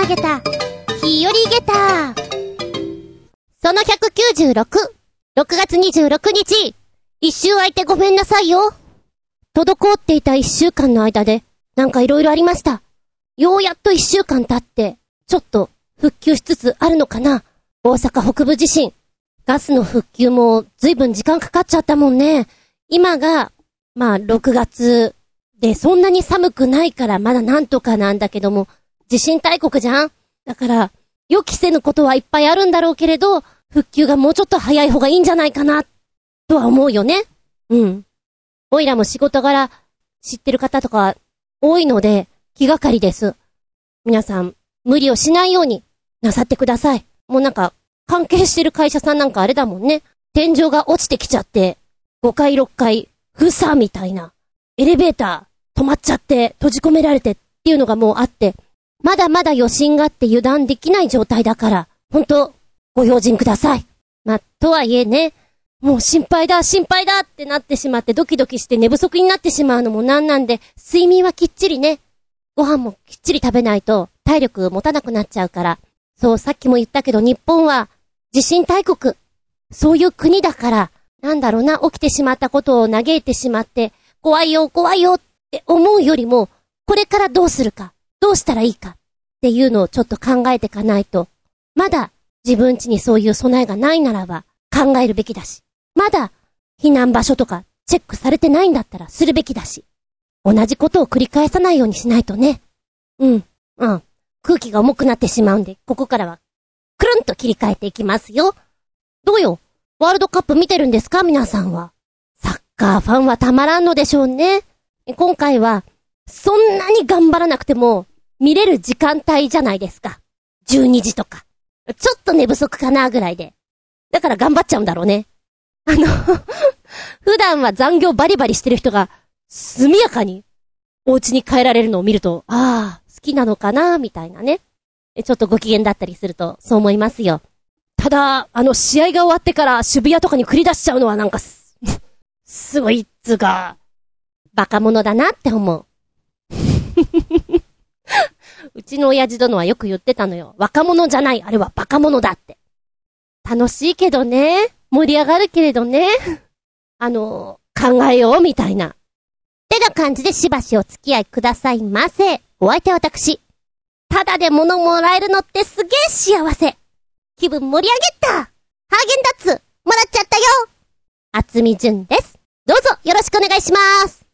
曲げた、日和ゲタその196、6月26日、一周空いてごめんなさいよ。滞っていた一週間の間で、なんか色々ありました。ようやっと一週間経って、ちょっと復旧しつつあるのかな大阪北部地震。ガスの復旧も随分時間かかっちゃったもんね。今が、まあ6月でそんなに寒くないからまだなんとかなんだけども、地震大国じゃん？だから、予期せぬことはいっぱいあるんだろうけれど、復旧がもうちょっと早い方がいいんじゃないかな、とは思うよね。うん。おいらも仕事柄知ってる方とか多いので気がかりです。皆さん、無理をしないようになさってください。もうなんか、関係してる会社さんなんかあれだもんね。天井が落ちてきちゃって、5階6階、封鎖みたいな。エレベーター止まっちゃって閉じ込められてっていうのがもうあって、まだまだ余震があって油断できない状態だから、本当ご用心ください。まとはいえね、もう心配だ、心配だってなってしまってドキドキして寝不足になってしまうのもなんなんで、睡眠はきっちりね、ご飯もきっちり食べないと体力持たなくなっちゃうから。そう、さっきも言ったけど日本は地震大国。そういう国だから、なんだろうな、起きてしまったことを嘆いてしまって、怖いよ、怖いよって思うよりも、これからどうするか、どうしたらいいかっていうのをちょっと考えていかないと、まだ自分家にそういう備えがないならば考えるべきだし、まだ避難場所とかチェックされてないんだったらするべきだし、同じことを繰り返さないようにしないとね。うん、うん。空気が重くなってしまうんで、ここからは、くるんと切り替えていきますよ。どうよ？ワールドカップ見てるんですか？皆さんは。サッカーファンはたまらんのでしょうね。今回は、そんなに頑張らなくても、見れる時間帯じゃないですか。12時とか。ちょっと寝不足かなぐらいで。だから頑張っちゃうんだろうね。あの 普段は残業バリバリしてる人が、速やかに、お家に帰られるのを見ると、ああ、好きなのかなみたいなね。ちょっとご機嫌だったりすると、そう思いますよ。ただ、あの、試合が終わってから渋谷とかに繰り出しちゃうのはなんかす、すごいっつうか、バカ者だなって思う。うちの親父殿はよく言ってたのよ。若者じゃない、あれはバカ者だって。楽しいけどね。盛り上がるけれどね。あの、考えようみたいな。ってな感じでしばしお付き合いくださいませ。お相手は私。ただで物もらえるのってすげえ幸せ。気分盛り上げたハーゲンダッツもらっちゃったよ厚みじゅんです。どうぞよろしくお願いします。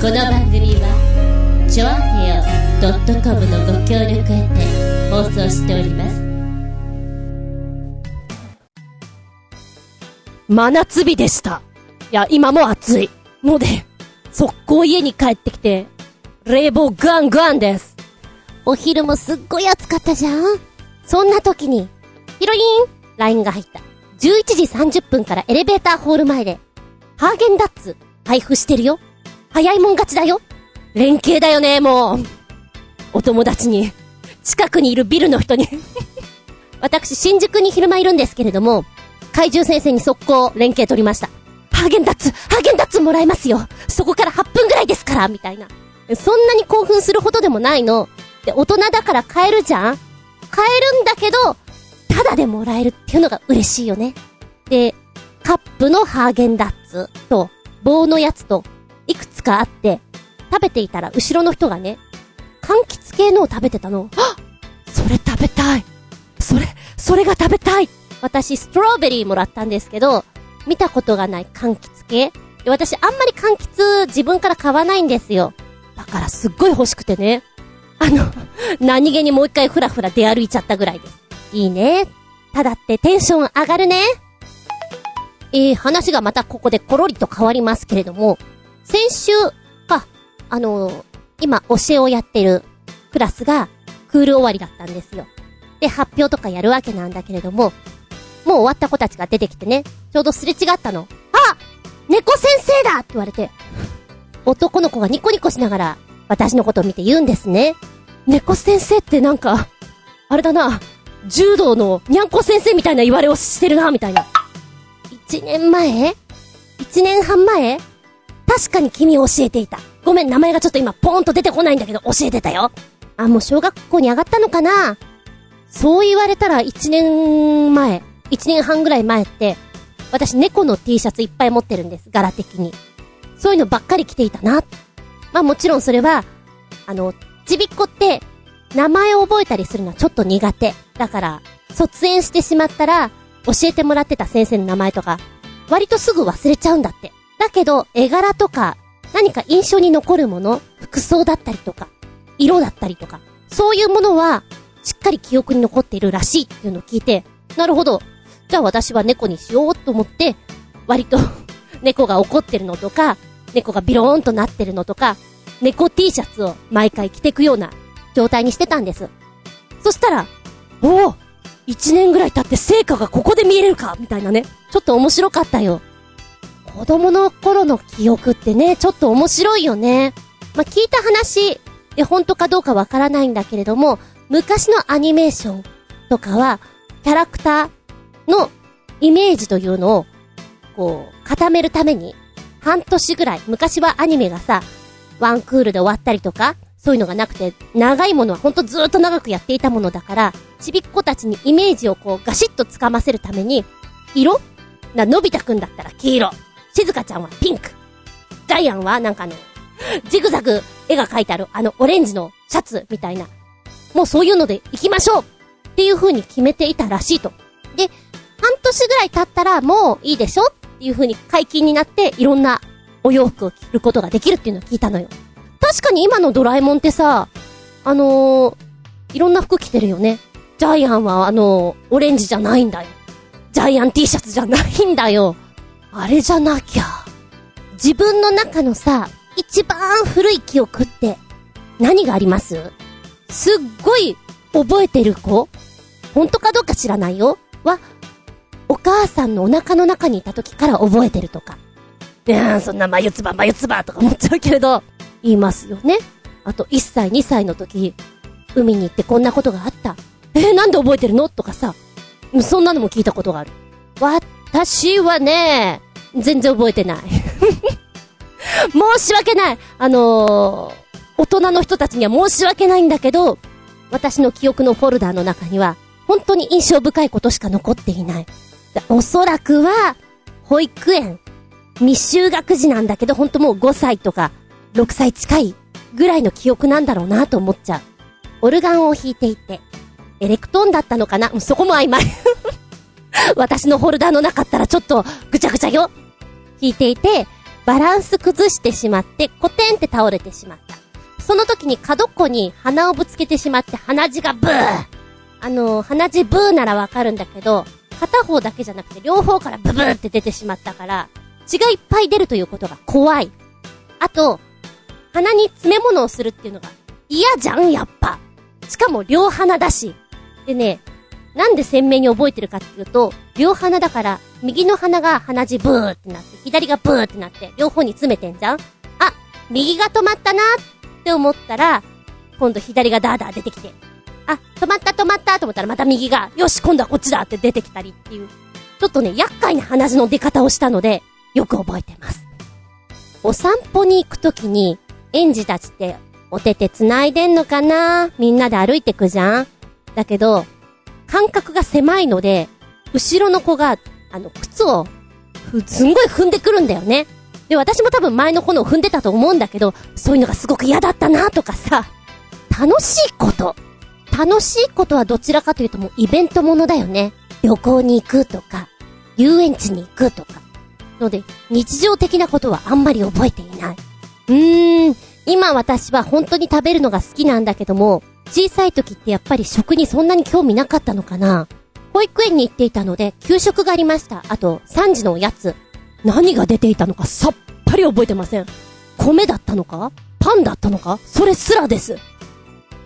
この番組は、ちょへよ .com のご協力へて放送しております。真夏日でした。いや、今も暑い。ので、速攻家に帰ってきて、冷房ガンガンです。お昼もすっごい暑かったじゃんそんな時に、ヒロイン !LINE が入った。11時30分からエレベーターホール前で、ハーゲンダッツ配布してるよ。早いもん勝ちだよ。連携だよね、もう。お友達に、近くにいるビルの人に 私、新宿に昼間いるんですけれども、怪獣先生に速攻連携取りました。ハーゲンダッツハーゲンダッツもらえますよそこから8分ぐらいですからみたいな。そんなに興奮するほどでもないの。で、大人だから買えるじゃん買えるんだけど、ただでもらえるっていうのが嬉しいよね。で、カップのハーゲンダッツと、棒のやつと、いくつかあって、食べていたら後ろの人がね、柑橘系のを食べてたの。あそれ食べたい。それ、それが食べたい。私、ストロベリーもらったんですけど、見たことがない柑橘系。で、私、あんまり柑橘自分から買わないんですよ。だからすっごい欲しくてね。あの、何気にもう一回ふらふら出歩いちゃったぐらいです。いいね。ただってテンション上がるね。えー、話がまたここでコロリと変わりますけれども、先週か、あのー、今、教えをやってるクラスが、クール終わりだったんですよ。で、発表とかやるわけなんだけれども、もう終わった子たちが出てきてね、ちょうどすれ違ったの。あ猫先生だって言われて、男の子がニコニコしながら、私のことを見て言うんですね。猫先生ってなんか、あれだな、柔道のにゃんこ先生みたいな言われをしてるな、みたいな。一年前？一年半前？確かに君を教えていた。ごめん、名前がちょっと今ポーンと出てこないんだけど、教えてたよ。あ、もう小学校に上がったのかな？そう言われたら1年前、1年半ぐらい前って、私猫の T シャツいっぱい持ってるんです、柄的に。そういうのばっかり着ていたな。まあもちろんそれは、あの、ちびっこって、名前を覚えたりするのはちょっと苦手。だから、卒園してしまったら、教えてもらってた先生の名前とか、割とすぐ忘れちゃうんだって。だけど、絵柄とか、何か印象に残るもの、服装だったりとか、色だったりとか、そういうものは、しっかり記憶に残っているらしいっていうのを聞いて、なるほど。じゃあ私は猫にしようと思って、割と 猫が怒ってるのとか、猫がビローンとなってるのとか、猫 T シャツを毎回着ていくような状態にしてたんです。そしたら、おお一年ぐらい経って成果がここで見えるかみたいなね。ちょっと面白かったよ。子供の頃の記憶ってね、ちょっと面白いよね。まあ、聞いた話、え、本当かどうかわからないんだけれども、昔のアニメーションとかは、キャラクターのイメージというのを、こう、固めるために、半年ぐらい、昔はアニメがさ、ワンクールで終わったりとか、そういうのがなくて、長いものはほんとずっと長くやっていたものだから、ちびっ子たちにイメージをこうガシッとつかませるために、色？な、のび太くんだったら黄色。しずかちゃんはピンク。ジャイアンはなんかあの、ジグザグ絵が描いてあるあのオレンジのシャツみたいな。もうそういうので行きましょうっていう風に決めていたらしいと。で、半年ぐらい経ったらもういいでしょっていう風に解禁になっていろんなお洋服を着ることができるっていうのを聞いたのよ。確かに今のドラえもんってさ、あのー、いろんな服着てるよね。ジャイアンはあのー、オレンジじゃないんだよ。ジャイアン T シャツじゃないんだよ。あれじゃなきゃ。自分の中のさ、一番古い記憶って何があります？すっごい覚えてる子？本当かどうか知らないよ？は、お母さんのお腹の中にいた時から覚えてるとか。いや、そんな眉唾眉唾とか思っちゃうけれど、言いますよね。あと、1歳、2歳の時、海に行ってこんなことがあった。えー、なんで覚えてるの？とかさ、そんなのも聞いたことがある。私はね、全然覚えてない。申し訳ない。あのー、大人の人たちには申し訳ないんだけど、私の記憶のフォルダーの中には、本当に印象深いことしか残っていない。おそらくは、保育園、未就学児なんだけど、ほんともう5歳とか、6歳近いぐらいの記憶なんだろうなと思っちゃう。オルガンを弾いていて、エレクトーンだったのかな？そこも曖昧 私のホルダーの中ったらちょっとぐちゃぐちゃよ弾いていて、バランス崩してしまって、コテンって倒れてしまった。その時に角っこに鼻をぶつけてしまって鼻血がブーあの、鼻血ブーならわかるんだけど、片方だけじゃなくて両方からブブーって出てしまったから、血がいっぱい出るということが怖い。あと、鼻に詰め物をするっていうのが嫌じゃん、やっぱ。しかも両鼻だし。でね、なんで鮮明に覚えてるかっていうと、両鼻だから、右の鼻が鼻血ブーってなって、左がブーってなって、両方に詰めてんじゃん。あ、右が止まったなって思ったら、今度左がダーダー出てきて、あ、止まった止まったと思ったらまた右が、よし、今度はこっちだって出てきたりっていう、ちょっとね、厄介な鼻血の出方をしたので、よく覚えてます。お散歩に行くときに、園児たちってお手手繋いでんのかな？みんなで歩いてくじゃん？だけど、間隔が狭いので、後ろの子が、あの、靴を、すんごい踏んでくるんだよね。で、私も多分前の子のを踏んでたと思うんだけど、そういうのがすごく嫌だったなとかさ、楽しいこと。楽しいことはどちらかというともうイベントものだよね。旅行に行くとか、遊園地に行くとか。ので、日常的なことはあんまり覚えていない。うーん、今私は本当に食べるのが好きなんだけども、小さい時ってやっぱり食にそんなに興味なかったのかな保育園に行っていたので、給食がありました。あと、3時のおやつ。何が出ていたのかさっぱり覚えてません。米だったのか？パンだったのか？それすらです。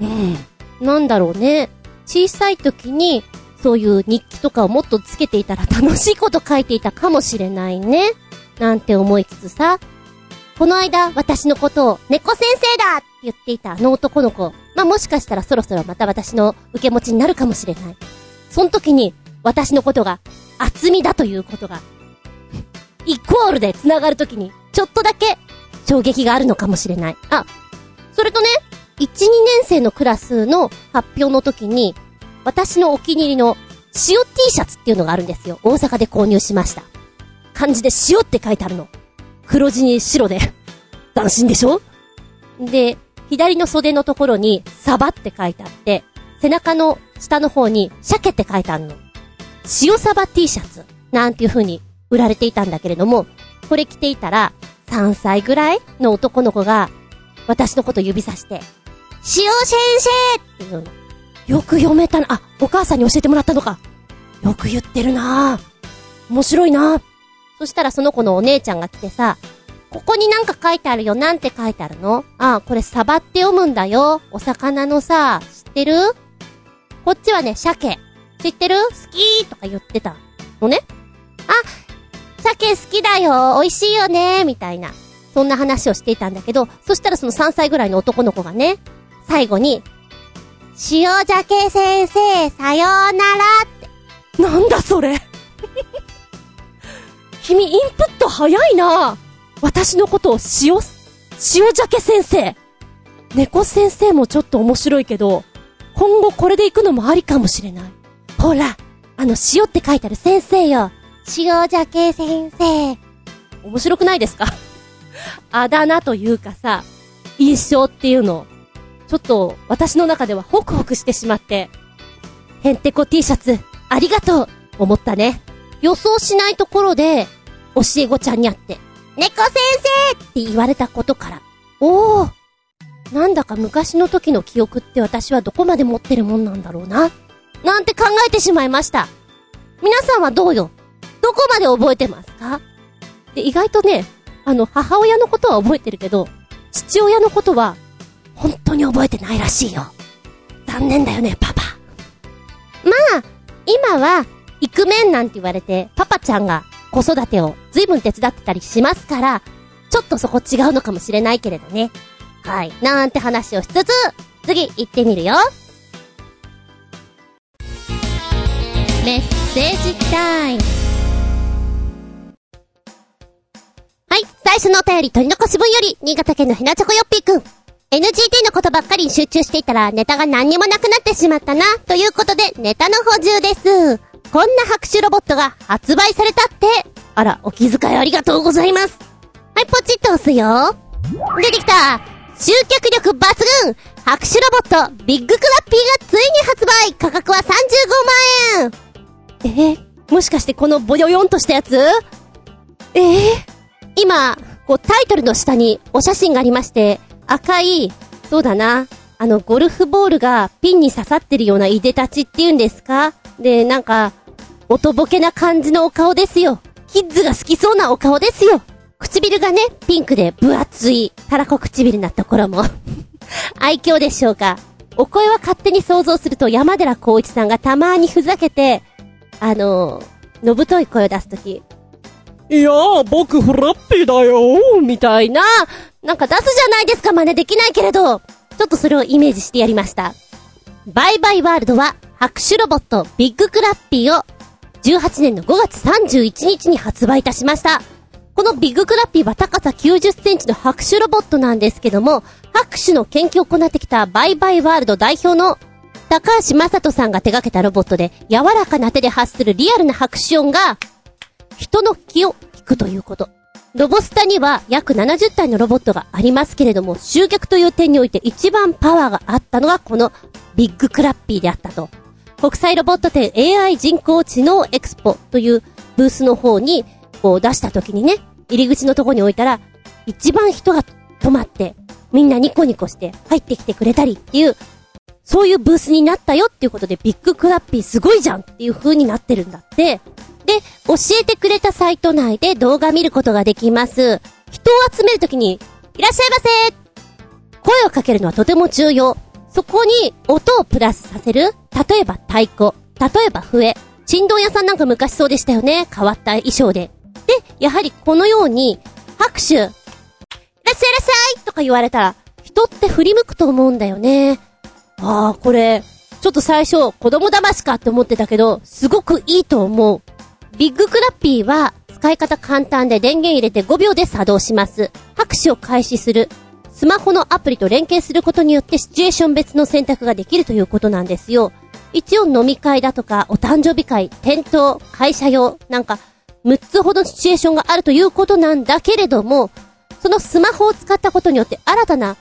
うん。なんだろうね。小さい時に、そういう日記とかをもっとつけていたら楽しいこと書いていたかもしれないね。なんて思いつつさ、この間、私のことを、猫先生だって言っていたあの男の子。まあ、もしかしたらそろそろまた私の受け持ちになるかもしれない。その時に、私のことが、厚みだということが、イコールで繋がる時に、ちょっとだけ、衝撃があるのかもしれない。あ、それとね、1、2年生のクラスの発表の時に、私のお気に入りの塩 T シャツっていうのがあるんですよ。大阪で購入しました。漢字で塩って書いてあるの。黒地に白で。斬新でしょ？で、左の袖のところに、サバって書いてあって、背中の下の方に、鮭って書いてあるの。塩サバ T シャツ、なんていう風に売られていたんだけれども、これ着ていたら、3歳ぐらいの男の子が、私のこと指さして、塩先生って言うの。よく読めたな。あ、お母さんに教えてもらったのか。よく言ってるな面白いなそしたらその子のお姉ちゃんが来てさ、ここになんか書いてあるよ。なんて書いてあるの？ああ、これサバって読むんだよ。お魚のさ、知ってる？こっちはね、鮭。知ってる？好きーとか言ってたのね？あ、鮭好きだよ。美味しいよね。みたいな。そんな話をしていたんだけど、そしたらその3歳ぐらいの男の子がね、最後に、塩鮭先生、さようならって。なんだそれ？君インプット早いな私のことを塩、塩鮭先生。猫先生もちょっと面白いけど、今後これで行くのもありかもしれない。ほら、あの塩って書いてある先生よ。塩鮭先生。面白くないですか？あだ名というかさ、印象っていうの、ちょっと私の中ではホクホクしてしまって、へんてこ T シャツ、ありがとう思ったね。予想しないところで、教え子ちゃんに会って、猫先生って言われたことから、おー、なんだか昔の時の記憶って私はどこまで持ってるもんなんだろうな。なんて考えてしまいました。皆さんはどうよ？どこまで覚えてますか？で、意外とね、あの、母親のことは覚えてるけど、父親のことは、本当に覚えてないらしいよ。残念だよね、パパ。まあ、今は、イクメンなんて言われて、パパちゃんが子育てを随分手伝ってたりしますから、ちょっとそこ違うのかもしれないけれどね。はい。なんて話をしつつ、次行ってみるよ。メッセージタイム。はい。最初のお便り、取り残し分より、新潟県のひなちょこよっぴーくん。NGT のことばっかりに集中していたら、ネタが何にもなくなってしまったな。ということで、ネタの補充です。こんな拍手ロボットが発売されたって。あら、お気遣いありがとうございます。はい、ポチッと押すよ。出てきた集客力抜群拍手ロボット、ビッグクラッピーがついに発売価格は35万円え、もしかしてこのボヨヨンとしたやつ？えー、今、こうタイトルの下にお写真がありまして、赤い、そうだな、あの、ゴルフボールがピンに刺さってるようないでたちっていうんですか？で、なんか、おとぼけな感じのお顔ですよ。キッズが好きそうなお顔ですよ。唇がね、ピンクで分厚い、たらこ唇なところも 愛嬌でしょうか？お声は勝手に想像すると山寺孝一さんがたまにふざけて、あのー、のぶとい声を出すとき、いやー、僕フラッピーだよみたいな、なんか出すじゃないですか、真似できないけれど、ちょっとそれをイメージしてやりました。バイバイワールドは、拍手ロボットビッグクラッピーを、18年の5月31日に発売いたしました。このビッグクラッピーは高さ90センチの拍手ロボットなんですけども、拍手の研究を行ってきたバイバイワールド代表の高橋正人さんが手掛けたロボットで、柔らかな手で発するリアルな拍手音が、人の気を引くということ。ロボスタには約70体のロボットがありますけれども、集客という点において一番パワーがあったのがこのビッグクラッピーであったと。国際ロボット展 AI 人工知能エクスポというブースの方にこう出した時にね、入り口のとこに置いたら、一番人が止まって、みんなニコニコして入ってきてくれたりっていうそういうブースになったよっていうことで、ビッグクラッピーすごいじゃんっていう風になってるんだって。で、教えてくれたサイト内で動画見ることができます。人を集めるときに、いらっしゃいませ声をかけるのはとても重要。そこに音をプラスさせる例えば太鼓。例えば笛。振動屋さんなんか昔そうでしたよね。変わった衣装で。で、やはりこのように、拍手。いらっしゃいらっしゃいとか言われたら、人って振り向くと思うんだよね。ああ、これ、ちょっと最初、子供騙しかって思ってたけど、すごくいいと思う。ビッグクラッピーは、使い方簡単で電源入れて5秒で作動します。拍手を開始する。スマホのアプリと連携することによってシチュエーション別の選択ができるということなんですよ。一応飲み会だとか、お誕生日会、店頭、会社用、なんか、6つほどシチュエーションがあるということなんだけれども、そのスマホを使ったことによって新たな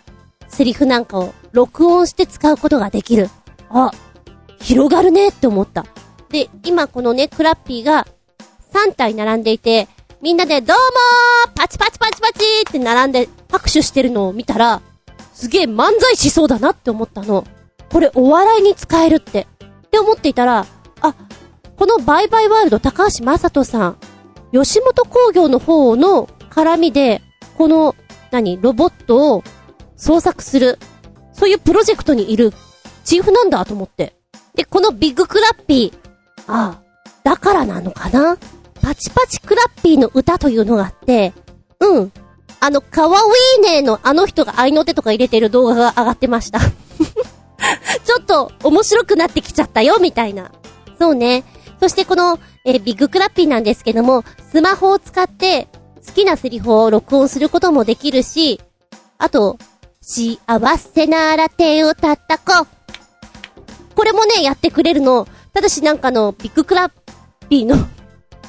セリフなんかを録音して使うことができる。あ、広がるねって思った。で、今このね、クラッピーが3体並んでいて、みんなでどうもーパチパチパチパチって並んで拍手してるのを見たら、すげえ漫才しそうだなって思ったの。これお笑いに使えるって。って思っていたら、あ、このバイバイワールド高橋正人さん、吉本工業の方の絡みで、この、何、ロボットを創作する、そういうプロジェクトにいるチーフなんだと思って。で、このビッグクラッピー、ああ、だからなのかな？パチパチクラッピーの歌というのがあって、うん。あの、カワウィーネーのあの人が合いの手とか入れてる動画が上がってました。ちょっと面白くなってきちゃったよ、みたいな。そうね。そしてこの、えビッグクラッピーなんですけども、スマホを使って好きなセリフを録音することもできるし、あと、幸せなら手を叩こう。これもね、やってくれるの。ただしなんかの、ビッグクラッピーの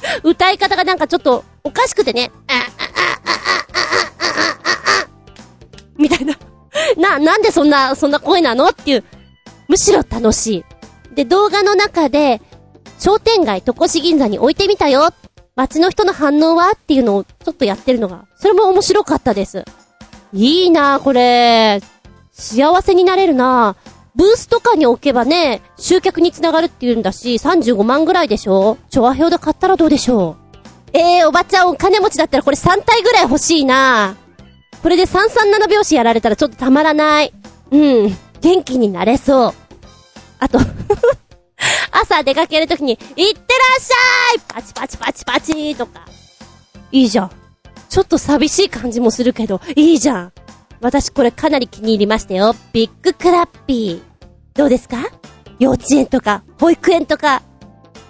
歌い方がなんかちょっとおかしくてね。みたいな。な、なんでそんな、そんな声なのっていう。むしろ楽しい。で、動画の中で、商店街、戸越銀座に置いてみたよ。街の人の反応はっていうのをちょっとやってるのが、それも面白かったです。いいなこれ。幸せになれるなブースとかに置けばね、集客につながるって言うんだし、35万ぐらいでしょ？チョア表で買ったらどうでしょう？ええー、おばちゃんお金持ちだったらこれ3体ぐらい欲しいなこれで337拍子やられたらちょっとたまらない。うん。元気になれそう。あと 朝出かけるときに、いってらっしゃいパチパチパチパチとか。いいじゃん。ちょっと寂しい感じもするけど、いいじゃん。私これかなり気に入りましたよ。ビッグクラッピー。どうですか？幼稚園とか、保育園とか、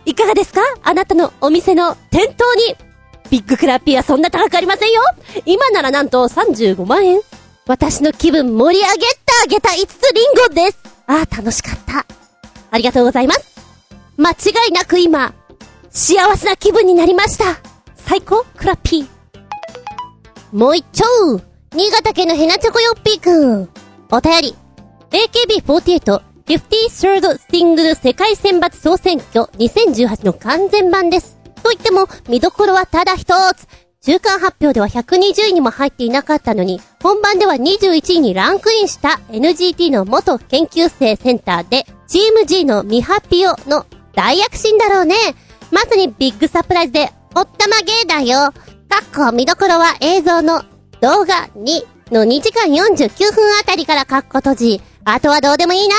いかがですか？あなたのお店の店頭に、ビッグクラッピーはそんな高くありませんよ今ならなんと35万円私の気分盛り上げてあげた5つリンゴですああ、楽しかった。ありがとうございます。間違いなく今、幸せな気分になりました。最高クラッピー。もう一丁新潟県のヘナチョコヨッピーくん。お便り。AKB48 53rd Single 世界選抜総選挙2018の完全版です。と言っても、見どころはただ一つ。中間発表では120位にも入っていなかったのに、本番では21位にランクインした NGT の元研究生センターで、チーム G のミハピオの大躍進だろうね。まさにビッグサプライズで、おったまげーだよ。かっこ見どころは映像の動画2の2時間49分あたりからカッコ閉じ。あとはどうでもいいな。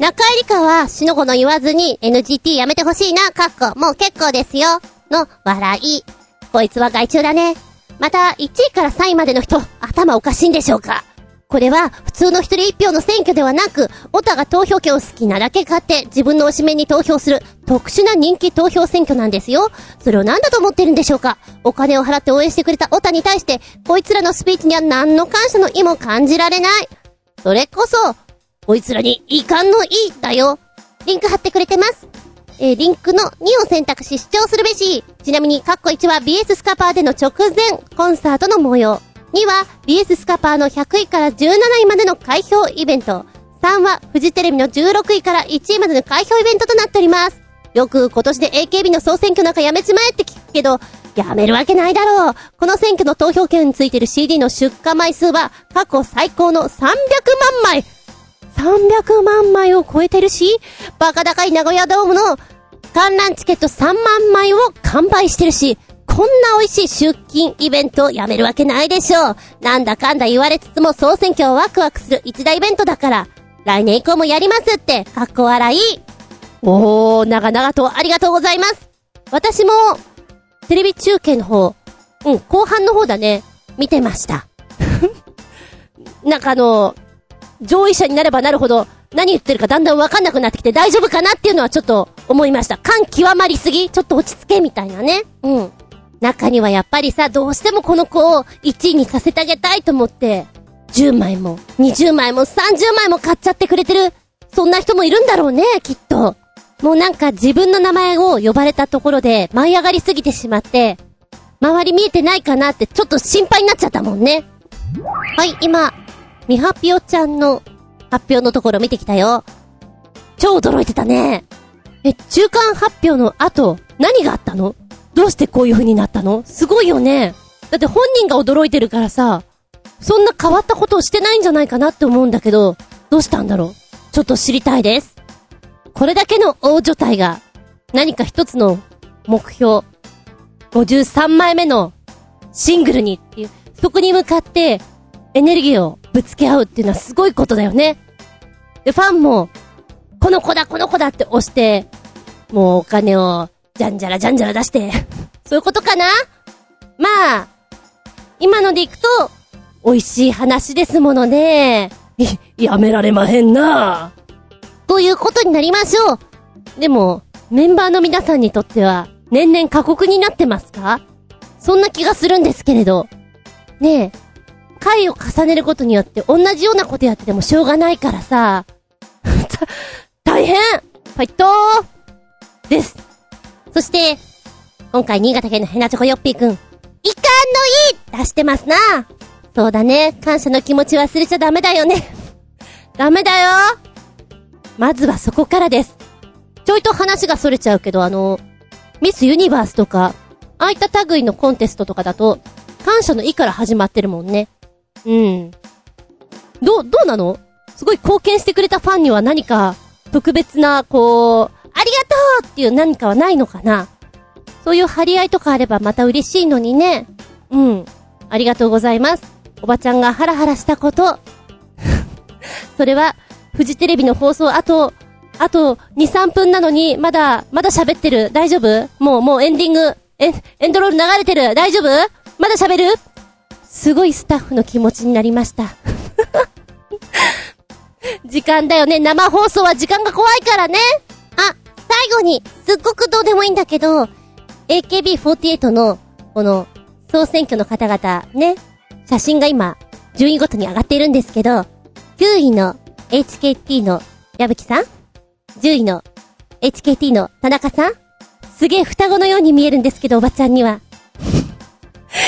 中入りかは、しのこの言わずに NGT やめてほしいな、カッコ。もう結構ですよ。の、笑い。こいつは外注だね。また、1位から3位までの人、頭おかしいんでしょうかこれは普通の一人一票の選挙ではなく、オタが投票権を好きなだけ買って自分の推しメンに投票する特殊な人気投票選挙なんですよ。それを何だと思ってるんでしょうかお金を払って応援してくれたオタに対して、こいつらのスピーチには何の感謝の意も感じられない。それこそ、こいつらに遺憾の意だよ。リンク貼ってくれてます。えー、リンクの2を選択し視聴するべし。ちなみに、カッコ1は BS スカパーでの直前コンサートの模様。2は BS スカパーの100位から17位までの開票イベント。3はフジテレビの16位から1位までの開票イベントとなっております。よく今年で AKB の総選挙なんかやめちまえって聞くけど、やめるわけないだろう。この選挙の投票権についてる CD の出荷枚数は過去最高の300万枚 !300 万枚を超えてるし、バカ高い名古屋ドームの観覧チケット3万枚を完売してるし、こんな美味しい出勤イベントをやめるわけないでしょう。なんだかんだ言われつつも総選挙はワクワクする一大イベントだから、来年以降もやりますって、かっこ笑い。おー、長々とありがとうございます。私も、テレビ中継の方、うん、後半の方だね、見てました。なんかあの、上位者になればなるほど、何言ってるかだんだんわかんなくなってきて大丈夫かなっていうのはちょっと思いました。感極まりすぎちょっと落ち着けみたいなね。うん。中にはやっぱりさ、どうしてもこの子を1位にさせてあげたいと思って、10枚も、20枚も、30枚も買っちゃってくれてる、そんな人もいるんだろうね、きっと。もうなんか自分の名前を呼ばれたところで舞い上がりすぎてしまって、周り見えてないかなってちょっと心配になっちゃったもんね。はい、今、みはぴょちゃんの発表のところ見てきたよ。超驚いてたね。え、中間発表の後、何があったの？どうしてこういう風になったの？すごいよね。だって本人が驚いてるからさ、そんな変わったことをしてないんじゃないかなって思うんだけど、どうしたんだろう？ちょっと知りたいです。これだけの大所帯が、何か一つの目標、53枚目のシングルにっていう、そこに向かってエネルギーをぶつけ合うっていうのはすごいことだよね。で、ファンも、この子だ、この子だって押して、もうお金を、じゃんじゃらじゃんじゃら出して そういうことかな？まあ、今のでいくと、美味しい話ですものね。やめられまへんな。ということになりましょう。でも、メンバーの皆さんにとっては、年々過酷になってますか？そんな気がするんですけれど。ねえ、回を重ねることによって同じようなことやっててもしょうがないからさ。大変ファイトーです。そして、今回新潟県のヘナチョコヨッピーくん、いかんのい出してますな。そうだね。感謝の気持ち忘れちゃダメだよね。ダメだよまずはそこからです。ちょいと話が逸れちゃうけど、あの、ミスユニバースとか、ああいった類のコンテストとかだと、感謝の意から始まってるもんね。うん。どう、どうなの？すごい貢献してくれたファンには何か、特別な、こう、ありがとうっていう何かはないのかな？そういう張り合いとかあればまた嬉しいのにね。うん。ありがとうございます。おばちゃんがハラハラしたこと。それは、フジテレビの放送あと、あと、2、3分なのに、まだ、まだ喋ってる。大丈夫？もう、もうエンディング、エエンドロール流れてる。大丈夫？まだ喋る？すごいスタッフの気持ちになりました。時間だよね。生放送は時間が怖いからね。あ、最後に、すっごくどうでもいいんだけど、AKB48 の、この、総選挙の方々、ね、写真が今、順位ごとに上がっているんですけど、9位の HKT の矢吹さん ?10 位の HKT の田中さんすげえ双子のように見えるんですけど、おばちゃんには。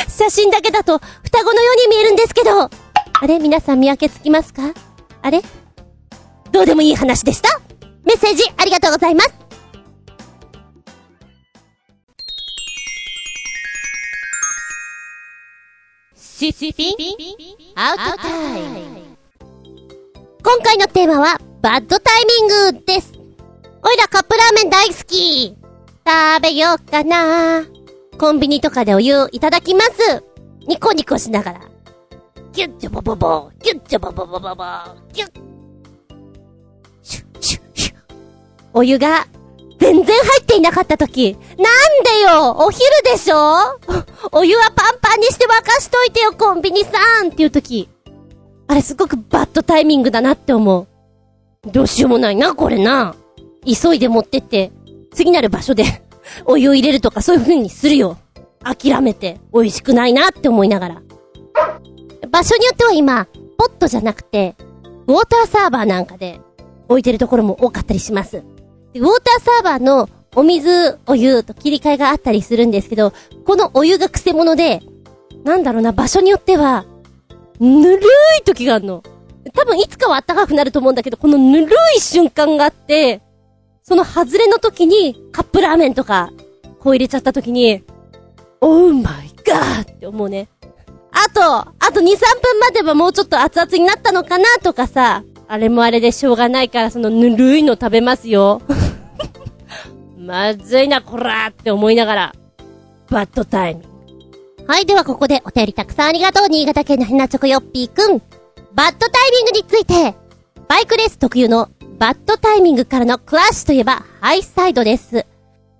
写真だけだと双子のように見えるんですけどあれ皆さん見分けつきますか？あれ？どうでもいい話でした？メッセージありがとうございますシッピンアウトタイム今回のテーマは、バッドタイミングです。おいらカップラーメン大好き。食べようかな。コンビニとかでお湯いただきます。ニコニコしながら。ギュッチョボボボ、ギュッチョボボボボボ、ギュッ。シュッシュッシュッ。お湯が、全然入っていなかった時、なんでよ？お昼でしょ？お湯はパンパンにして沸かしといてよ、コンビニさんっていう時。あれすごくバッドタイミングだなって思う。どうしようもないな、これな。急いで持ってって、次なる場所でお湯を入れるとかそういう風にするよ。諦めて、美味しくないなって思いながら。場所によっては今、ポットじゃなくて、ウォーターサーバーなんかで置いてるところも多かったりします。ウォーターサーバーのお水、お湯と切り替えがあったりするんですけど、このお湯が癖者で、なんだろうな、場所によっては、ぬるい時があるの。多分いつかは暖かくなると思うんだけど、このぬるい瞬間があって、その外れの時にカップラーメンとか、こう入れちゃった時に、オーマイガーって思うね。あと、あと2、3分待てばもうちょっと熱々になったのかなとかさ、あれもあれでしょうがないからそのぬるいの食べますよ。まずいな、こらーって思いながら、バッドタイム。はい、ではここでお便りたくさんありがとう、新潟県のヘナチョコヨッピーくん。バッドタイミングについて、バイクレース特有のバッドタイミングからのクラッシュといえばハイサイドです。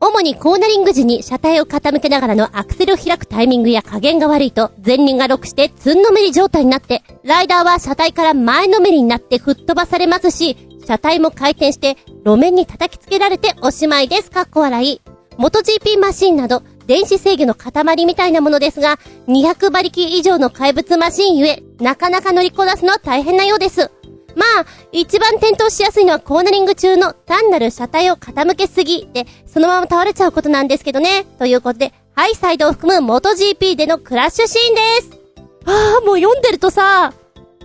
主にコーナリング時に車体を傾けながらのアクセルを開くタイミングや加減が悪いと前輪がロックしてツンのめり状態になって、ライダーは車体から前のめりになって吹っ飛ばされますし、車体も回転して路面に叩きつけられておしまいです。かっこ笑い。元 GP マシンなど電子制御の塊みたいなものですが、200馬力以上の怪物マシンゆえ、なかなか乗りこなすのは大変なようです。まあ、一番転倒しやすいのはコーナリング中の単なる車体を傾けすぎで、そのまま倒れちゃうことなんですけどね。ということで、ハイサイドを含む元 GP でのクラッシュシーンです。ああ、もう読んでるとさ、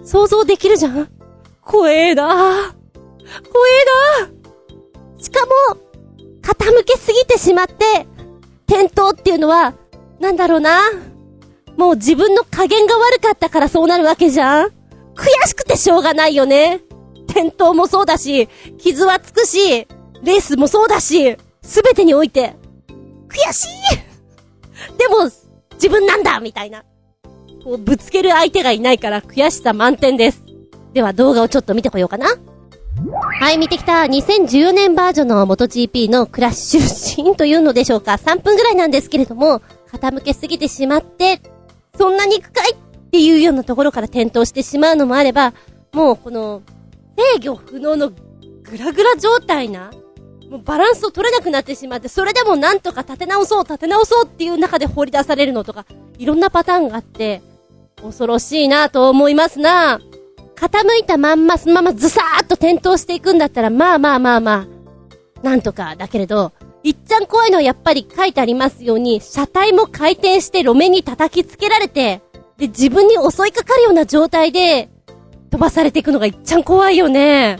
想像できるじゃん怖えな怖えなしかも、傾けすぎてしまって、転倒っていうのは、なんだろうな。もう自分の加減が悪かったからそうなるわけじゃん悔しくてしょうがないよね。転倒もそうだし、傷はつくし、レースもそうだし、すべてにおいて、悔しいでも、自分なんだみたいな。こう、ぶつける相手がいないから悔しさ満点です。では動画をちょっと見てこようかな。はい、見てきた2014年バージョンの MotoGP のクラッシュシーンというのでしょうか。3分ぐらいなんですけれども、傾けすぎてしまって、そんなに行くかいっっていうようなところから転倒してしまうのもあれば、もうこの、制御不能のグラグラ状態な、もうバランスを取れなくなってしまって、それでもなんとか立て直そう、立て直そうっていう中で放り出されるのとか、いろんなパターンがあって、恐ろしいなと思いますな。傾いたまんまそのままズサーっと転倒していくんだったら、まあまあまあまあ、なんとかだけれど、いっちゃん怖いのはやっぱり書いてありますように、車体も回転して路面に叩きつけられて、で、自分に襲いかかるような状態で、飛ばされていくのがいっちゃん怖いよね。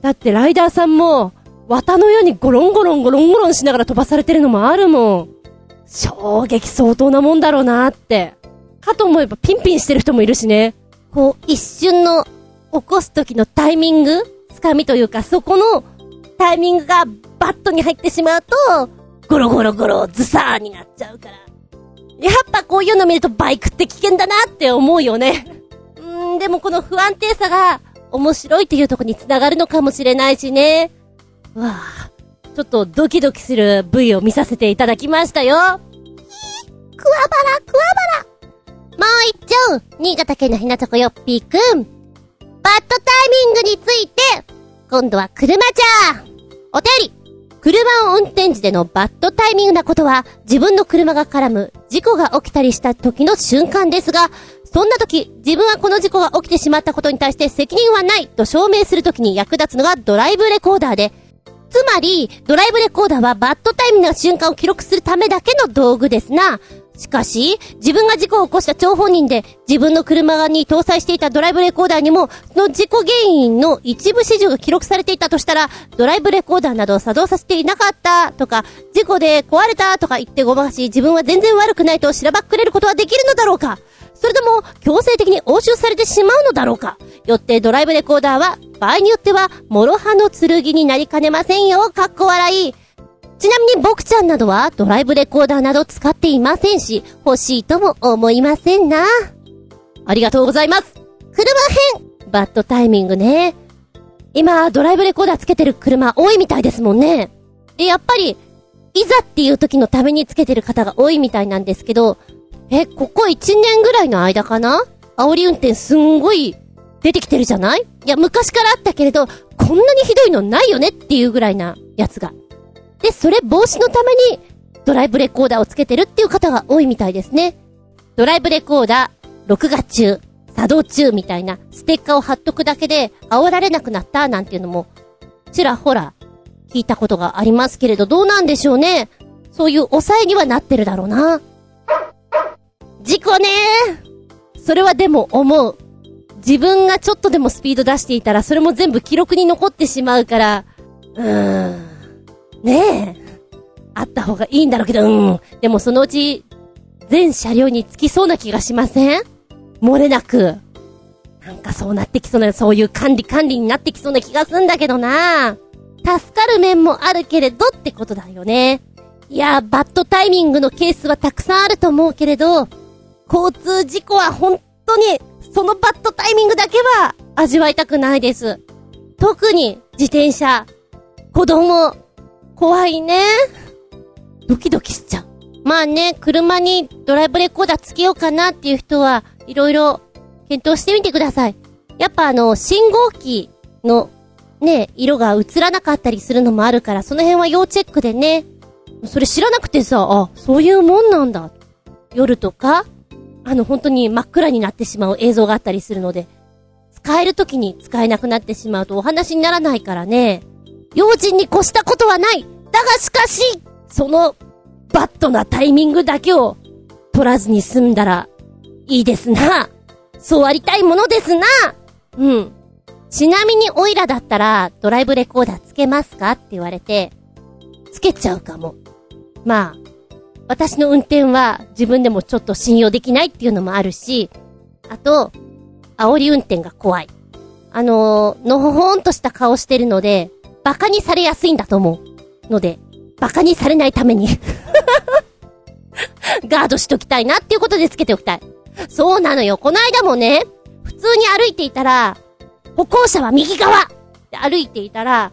だってライダーさんも、綿のようにゴロンゴロンゴロンゴロンしながら飛ばされてるのもあるもん。衝撃相当なもんだろうなって。かと思えばピンピンしてる人もいるしね。こう、一瞬の起こす時のタイミング掴みというか、そこのタイミングがバットに入ってしまうと、ゴロゴロゴロズサーになっちゃうから。やっぱこういうの見るとバイクって危険だなって思うよね。うーん、でもこの不安定さが面白いっていうとこに繋がるのかもしれないしね。わあ、ちょっとドキドキする V を見させていただきましたよ。クワバラ、クワバラ。もう一丁、新潟県のひなとこよっぴーくん。バッドタイミングについて、今度は車じゃお便り車を運転時でのバッドタイミングなことは、自分の車が絡む事故が起きたりした時の瞬間ですが、そんな時、自分はこの事故が起きてしまったことに対して責任はないと証明するときに役立つのがドライブレコーダーで、つまり、ドライブレコーダーはバッドタイミングな瞬間を記録するためだけの道具ですな。しかし、自分が事故を起こした張本人で、自分の車に搭載していたドライブレコーダーにも、その事故原因の一部始終が記録されていたとしたら、ドライブレコーダーなどを作動させていなかったとか、事故で壊れたとか言ってごまかし、自分は全然悪くないとしらばっくれることはできるのだろうか。それとも、強制的に押収されてしまうのだろうか。よってドライブレコーダーは、場合によっては、諸刃の剣になりかねませんよ、かっこ笑い。ちなみに僕ちゃんなどはドライブレコーダーなど使っていませんし、欲しいとも思いませんな。ありがとうございます。車編バッドタイミングね。今、ドライブレコーダーつけてる車多いみたいですもんね。で、やっぱり、いざっていう時のためにつけてる方が多いみたいなんですけど、え、ここ1年ぐらいの間かな？煽り運転すんごい出てきてるじゃない？いや、昔からあったけれど、こんなにひどいのないよねっていうぐらいなやつが。で、それ防止のために、ドライブレコーダーをつけてるっていう方が多いみたいですね。ドライブレコーダー、録画中、作動中みたいなステッカーを貼っとくだけで煽られなくなったなんていうのも、ちらほら聞いたことがありますけれど、どうなんでしょうね。そういう抑えにはなってるだろうな。事故ねそれはでも思う。自分がちょっとでもスピード出していたら、それも全部記録に残ってしまうから、うーん。ねえ。あった方がいいんだろうけど、うん。でもそのうち、全車両につきそうな気がしません？漏れなく。なんかそうなってきそうな、そういう管理管理になってきそうな気がすんだけどな助かる面もあるけれどってことだよね。いや、バッドタイミングのケースはたくさんあると思うけれど、交通事故は本当に、そのバッドタイミングだけは味わいたくないです。特に自転車、子供、怖いね。ドキドキしちゃう。まあね、車にドライブレコーダーつけようかなっていう人は、いろいろ検討してみてください。やっぱあの、信号機のね、色が映らなかったりするのもあるから、その辺は要チェックでね。それ知らなくてさ、あ、そういうもんなんだ。夜とか、あの、本当に真っ暗になってしまう映像があったりするので、使える時に使えなくなってしまうとお話にならないからね。用心に越したことはないだがしかし、その、バットなタイミングだけを取らずに済んだら、いいですな。そうありたいものですな。うん。ちなみにオイラだったら、ドライブレコーダーつけますかって言われて、つけちゃうかも。まあ、私の運転は自分でもちょっと信用できないっていうのもあるし、あと、煽り運転が怖い。あのー、のほほんとした顔してるので、馬鹿にされやすいんだと思う。ので、馬鹿にされないために ガードしときたいなっていうことでつけておきたい。そうなのよ。この間もね、普通に歩いていたら、歩行者は右側って歩いていたら、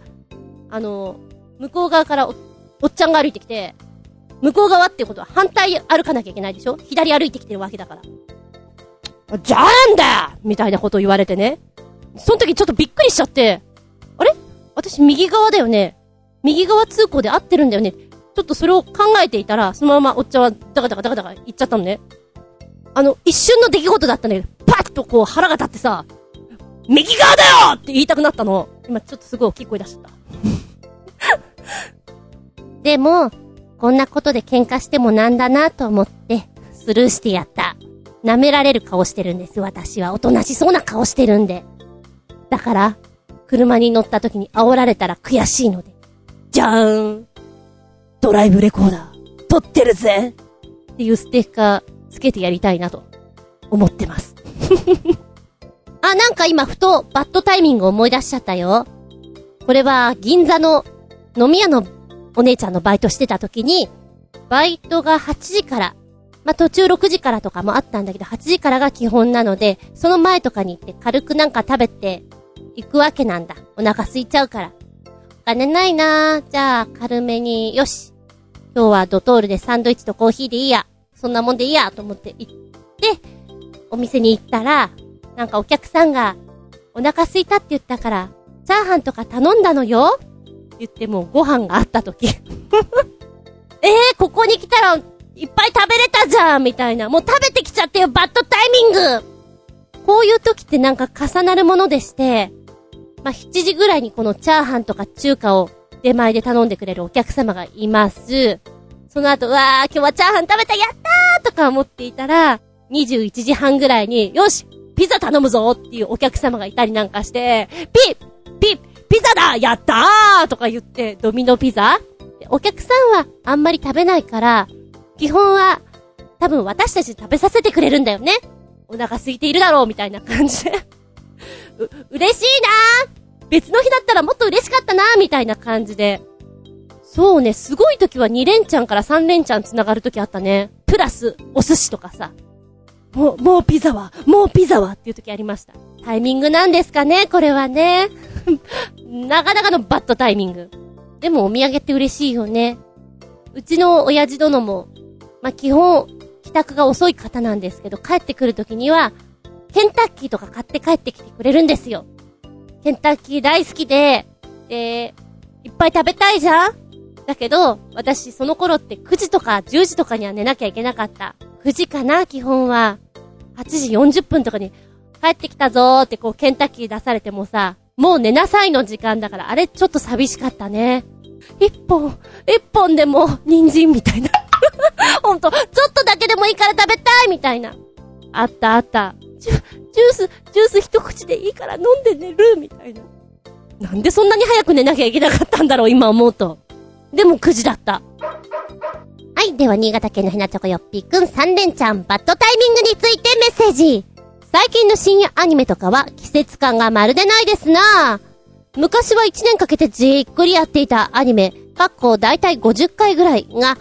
あの、向こう側からお、おっちゃんが歩いてきて、向こう側っていうことは反対歩かなきゃいけないでしょ？左歩いてきてるわけだから。じゃあなんだよみたいなことを言われてね。その時ちょっとびっくりしちゃって、私右側だよね右側通行で合ってるんだよねちょっとそれを考えていたら、そのままおっちゃんはダカダカダカダカ言っちゃったのね。あの、一瞬の出来事だったね。パッとこう腹が立ってさ、右側だよって言いたくなったの。今ちょっとすごい大きい声出しちゃった。でも、こんなことで喧嘩してもなんだなと思って、スルーしてやった。舐められる顔してるんです、私は。おとなしそうな顔してるんで。だから、車に乗った時に煽られたら悔しいので。じゃーんドライブレコーダー、撮ってるぜっていうステッカーつけてやりたいなと、思ってます。あ、なんか今ふとバッドタイミング思い出しちゃったよ。これは銀座の飲み屋のお姉ちゃんのバイトしてた時に、バイトが8時から、まあ、途中6時からとかもあったんだけど、8時からが基本なので、その前とかに行って軽くなんか食べて行くわけなんだ。お腹空いちゃうから。お金ないなぁ。じゃあ、軽めに、よし。今日はドトールでサンドイッチとコーヒーでいいや。そんなもんでいいや、と思って行って、お店に行ったら、なんかお客さんが、お腹空いたって言ったから、チャーハンとか頼んだのよ言ってもうご飯があった時 えー、ここに来たら、いっぱい食べれたじゃんみたいな。もう食べてきちゃってよ、バッドタイミングこういう時ってなんか重なるものでして、まあ、7時ぐらいにこのチャーハンとか中華を出前で頼んでくれるお客様がいます。その後、わー、今日はチャーハン食べた、やったーとか思っていたら、21時半ぐらいに、よしピザ頼むぞっていうお客様がいたりなんかして、ピッピッピザだやったーとか言って、ドミノピザお客さんはあんまり食べないから、基本は、多分私たち食べさせてくれるんだよね。お腹空いているだろうみたいな感じでう、嬉しいなー別の日だったらもっと嬉しかったなーみたいな感じで。そうね、すごい時は2連チャンから3連チャン繋がる時あったね。プラス、お寿司とかさ。もう、もうピザは、もうピザはっていう時ありました。タイミングなんですかね、これはね。なかなかのバッドタイミング。でもお土産って嬉しいよね。うちの親父殿も、まあ、基本、帰宅が遅い方なんですけど、帰ってくる時には、ケンタッキーとか買って帰ってきてくれるんですよ。ケンタッキー大好きで、で、いっぱい食べたいじゃん？だけど、私その頃って9時とか10時とかには寝なきゃいけなかった。9時かな、基本は。8時40分とかに、帰ってきたぞーってこう、ケンタッキー出されてもさ、もう寝なさいの時間だから、あれちょっと寂しかったね。一本、一本でも、人参みたいな。ほんと、ちょっとだけでもいいから食べたいみたいな。あったあった。ジュ、ジュース、ジュース一口でいいから飲んで寝るみたいな。なんでそんなに早く寝なきゃいけなかったんだろう、今思うと。でも9時だった。はい。では、新潟県のひなちょこよっぴーくん3連ちゃん、バッドタイミングについてメッセージ。最近の深夜アニメとかは季節感がまるでないですな昔は1年かけてじっくりやっていたアニメ、かっこだいたい50回ぐらいが、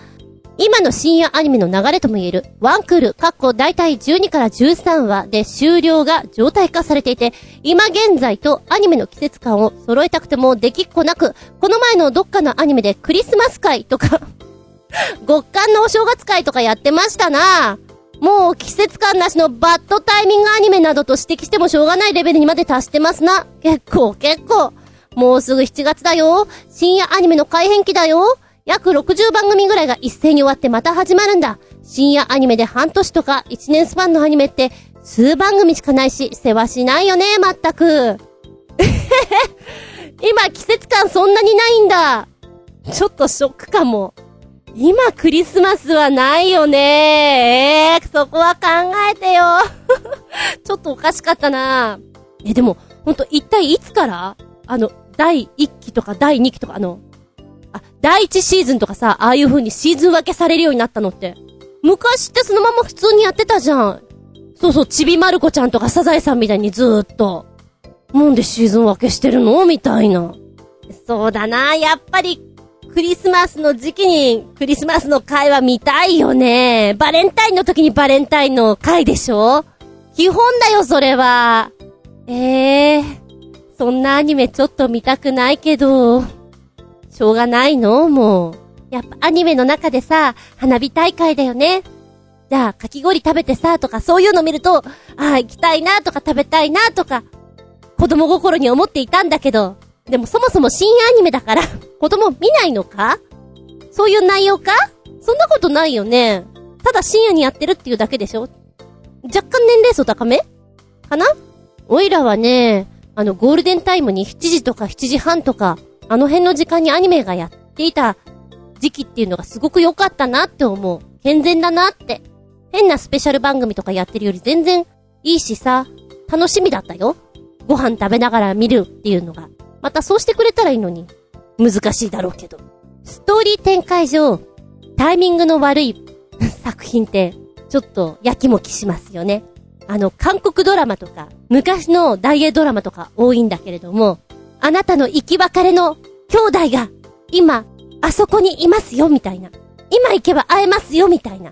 今の深夜アニメの流れとも言える、ワンクール、かっこだいたい12から13話で終了が状態化されていて、今現在とアニメの季節感を揃えたくてもできっこなく、この前のどっかのアニメでクリスマス会とか 極寒のお正月会とかやってましたなもう季節感なしのバッドタイミングアニメなどと指摘してもしょうがないレベルにまで達してますな。結構結構。もうすぐ7月だよ。深夜アニメの改変期だよ。約60番組ぐらいが一斉に終わってまた始まるんだ。深夜アニメで半年とか1年スパンのアニメって数番組しかないし、世話しないよね、まったく。今季節感そんなにないんだ。ちょっとショックかも。今クリスマスはないよねえー、そこは考えてよ。ちょっとおかしかったなえ、でも、ほんと一体いつから？あの、第1期とか第2期とかあの、第1シーズンとかさ、ああいう風にシーズン分けされるようになったのって。昔ってそのまま普通にやってたじゃん。そうそう、ちびまる子ちゃんとかサザエさんみたいにずーっと。なんでシーズン分けしてるの？みたいな。そうだな、やっぱり、クリスマスの時期にクリスマスの会は見たいよね。バレンタインの時にバレンタインの会でしょ？基本だよ、それは。ええー、そんなアニメちょっと見たくないけど、しょうがないの？もう。やっぱアニメの中でさ、花火大会だよね。じゃあ、かき氷食べてさ、とかそういうの見ると、ああ、行きたいな、とか食べたいな、とか、子供心に思っていたんだけど、でもそもそも深夜アニメだから、子供見ないのか？そういう内容か？そんなことないよね。ただ深夜にやってるっていうだけでしょ？若干年齢層高め？かな？おいらはね、あの、ゴールデンタイムに7時とか7時半とか、あの辺の時間にアニメがやっていた時期っていうのがすごく良かったなって思う。健全だなって。変なスペシャル番組とかやってるより全然いいしさ、楽しみだったよ。ご飯食べながら見るっていうのが。またそうしてくれたらいいのに。難しいだろうけど。ストーリー展開上、タイミングの悪い 作品って、ちょっとやきもきしますよね。あの、韓国ドラマとか、昔の大英ドラマとか多いんだけれども、あなたの生き別れの兄弟が、今、あそこにいますよ、みたいな。今行けば会えますよ、みたいな。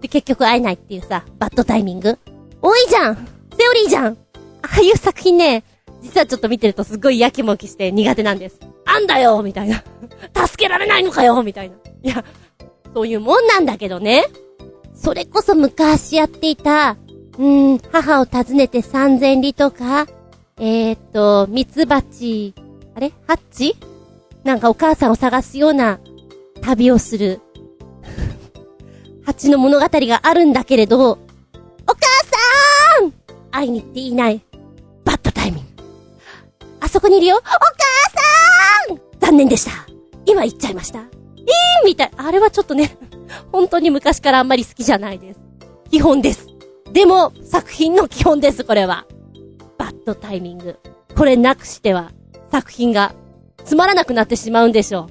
で、結局会えないっていうさ、バッドタイミング。多いじゃんセオリーじゃんああいう作品ね、実はちょっと見てるとすっごいやきもきして苦手なんです。あんだよみたいな。助けられないのかよみたいな。いや、そういうもんなんだけどね。それこそ昔やっていた、うーん、母を訪ねて三千里とか、えー、っと、ミツバチ、あれ？ハッチ？なんかお母さんを探すような旅をする、蜂の物語があるんだけれど、お母さーん会いに行っていない。バッドタイミング。あそこにいるよお母さーん残念でした。今行っちゃいました。えーみたい。あれはちょっとね、本当に昔からあんまり好きじゃないです。基本です。でも、作品の基本です、これは。バッドタイミング。これなくしては、作品がつまらなくなってしまうんでしょう。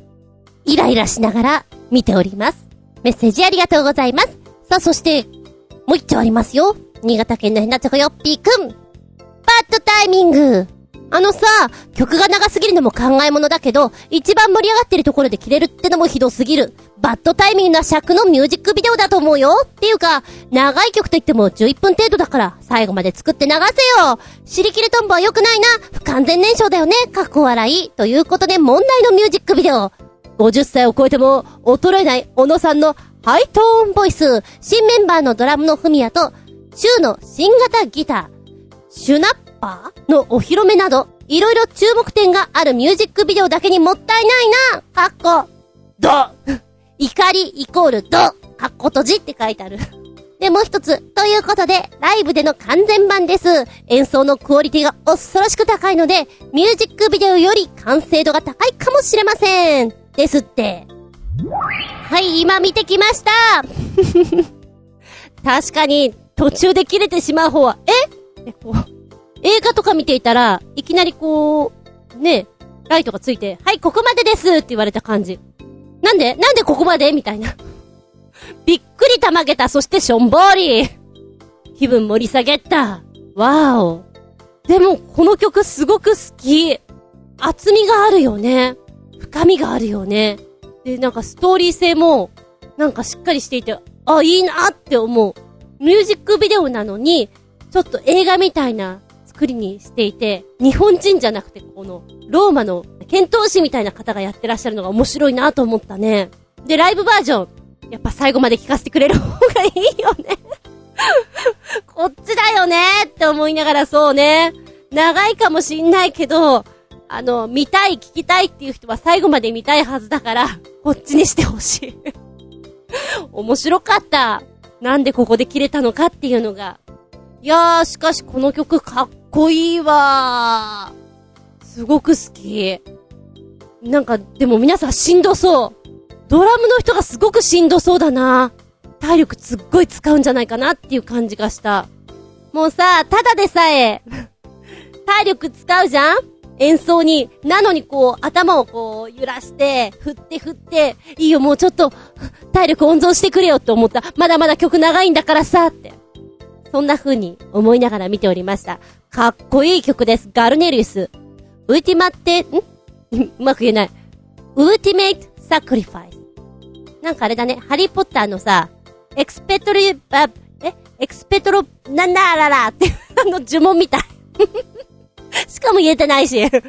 イライラしながら見ております。メッセージありがとうございます。さあ、そして、もう一丁ありますよ。新潟県のひなちょこよっぴーくん。バッドタイミング。あのさ、曲が長すぎるのも考え物だけど、一番盛り上がってるところで切れるってのもひどすぎる。バッドタイミングな尺のミュージックビデオだと思うよ。っていうか、長い曲といっても11分程度だから、最後まで作って流せよ。尻切れトンボは良くないな。不完全燃焼だよね。かっこ笑い。ということで問題のミュージックビデオ。50歳を超えても衰えない小野さんのハイトーンボイス。新メンバーのドラムのフミヤと、シューの新型ギター。シュナッパーのお披露目など、いろいろ注目点があるミュージックビデオだけにもったいないなかっこ、ド怒りイコールドかっこ閉じって書いてある。で、もう一つ。ということで、ライブでの完全版です。演奏のクオリティが恐ろしく高いので、ミュージックビデオより完成度が高いかもしれません。ですって。はい、今見てきました 確かに、途中で切れてしまう方は、え？え、こう、映画とか見ていたら、いきなりこう、ね、ライトがついて、はい、ここまでですって言われた感じ。なんでなんでここまでみたいな。びっくりたまげた、そしてしょんぼり。気分盛り下げた。わーお。でも、この曲すごく好き。厚みがあるよね。深みがあるよね。で、なんかストーリー性も、なんかしっかりしていて、あ、いいなって思う。ミュージックビデオなのに、ちょっと映画みたいな作りにしていて、日本人じゃなくて、この、ローマの剣闘士みたいな方がやってらっしゃるのが面白いなと思ったね。で、ライブバージョン。やっぱ最後まで聞かせてくれる方がいいよね こっちだよねって思いながらそうね。長いかもしんないけど、あの、見たい、聞きたいっていう人は最後まで見たいはずだから、こっちにしてほしい。面白かった。なんでここで切れたのかっていうのが。いやー、しかしこの曲かっこいいわー。すごく好き。なんか、でも皆さんしんどそう。ドラムの人がすごくしんどそうだな。体力すっごい使うんじゃないかなっていう感じがした。もうさ、ただでさえ 体力使うじゃん？演奏に。なのにこう、頭をこう、揺らして、振って振って、いいよ、もうちょっと、体力温存してくれよって思った。まだまだ曲長いんだからさ、って。そんな風に思いながら見ておりました。かっこいい曲です。ガルネリウス。ウルティマって、ん？うまく言えない。ウルティメイトサクリファイス。なんかあれだね、ハリーポッターのさ、エクスペトリ、あ、え？エクスペトロ、なんだららってあの呪文みたい しかも言えてないし。ペ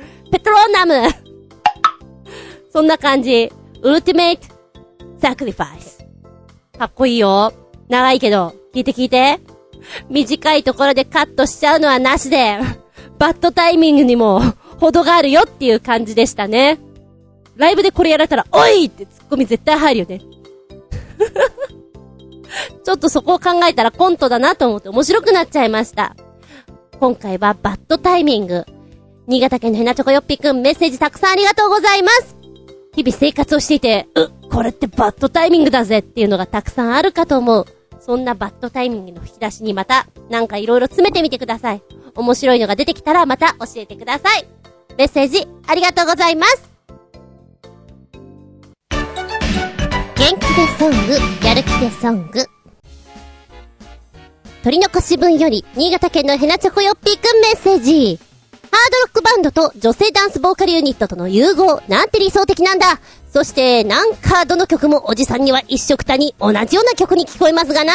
トロナムそんな感じ。ウルティメイトサクリファイス。かっこいいよ。長いけど、聞いて聞いて。短いところでカットしちゃうのはなしで、バッドタイミングにも程があるよっていう感じでしたね。ライブでこれやられたら、おいってツッコミ絶対入るよね。ちょっとそこを考えたらコントだなと思って面白くなっちゃいました。今回はバッドタイミング。新潟県のヘナチョコヨッピくんメッセージたくさんありがとうございます。日々生活をしていて、う、これってバッドタイミングだぜっていうのがたくさんあるかと思う。そんなバッドタイミングの引き出しにまた、なんか色々詰めてみてください。面白いのが出てきたらまた教えてください。メッセージ、ありがとうございます。元気でソング、やる気でソング。取り残し分より、新潟県のヘナチョコヨッピーくんメッセージ。ハードロックバンドと女性ダンスボーカルユニットとの融合、なんて理想的なんだ。そして、なんかどの曲もおじさんには一色たに同じような曲に聞こえますがな。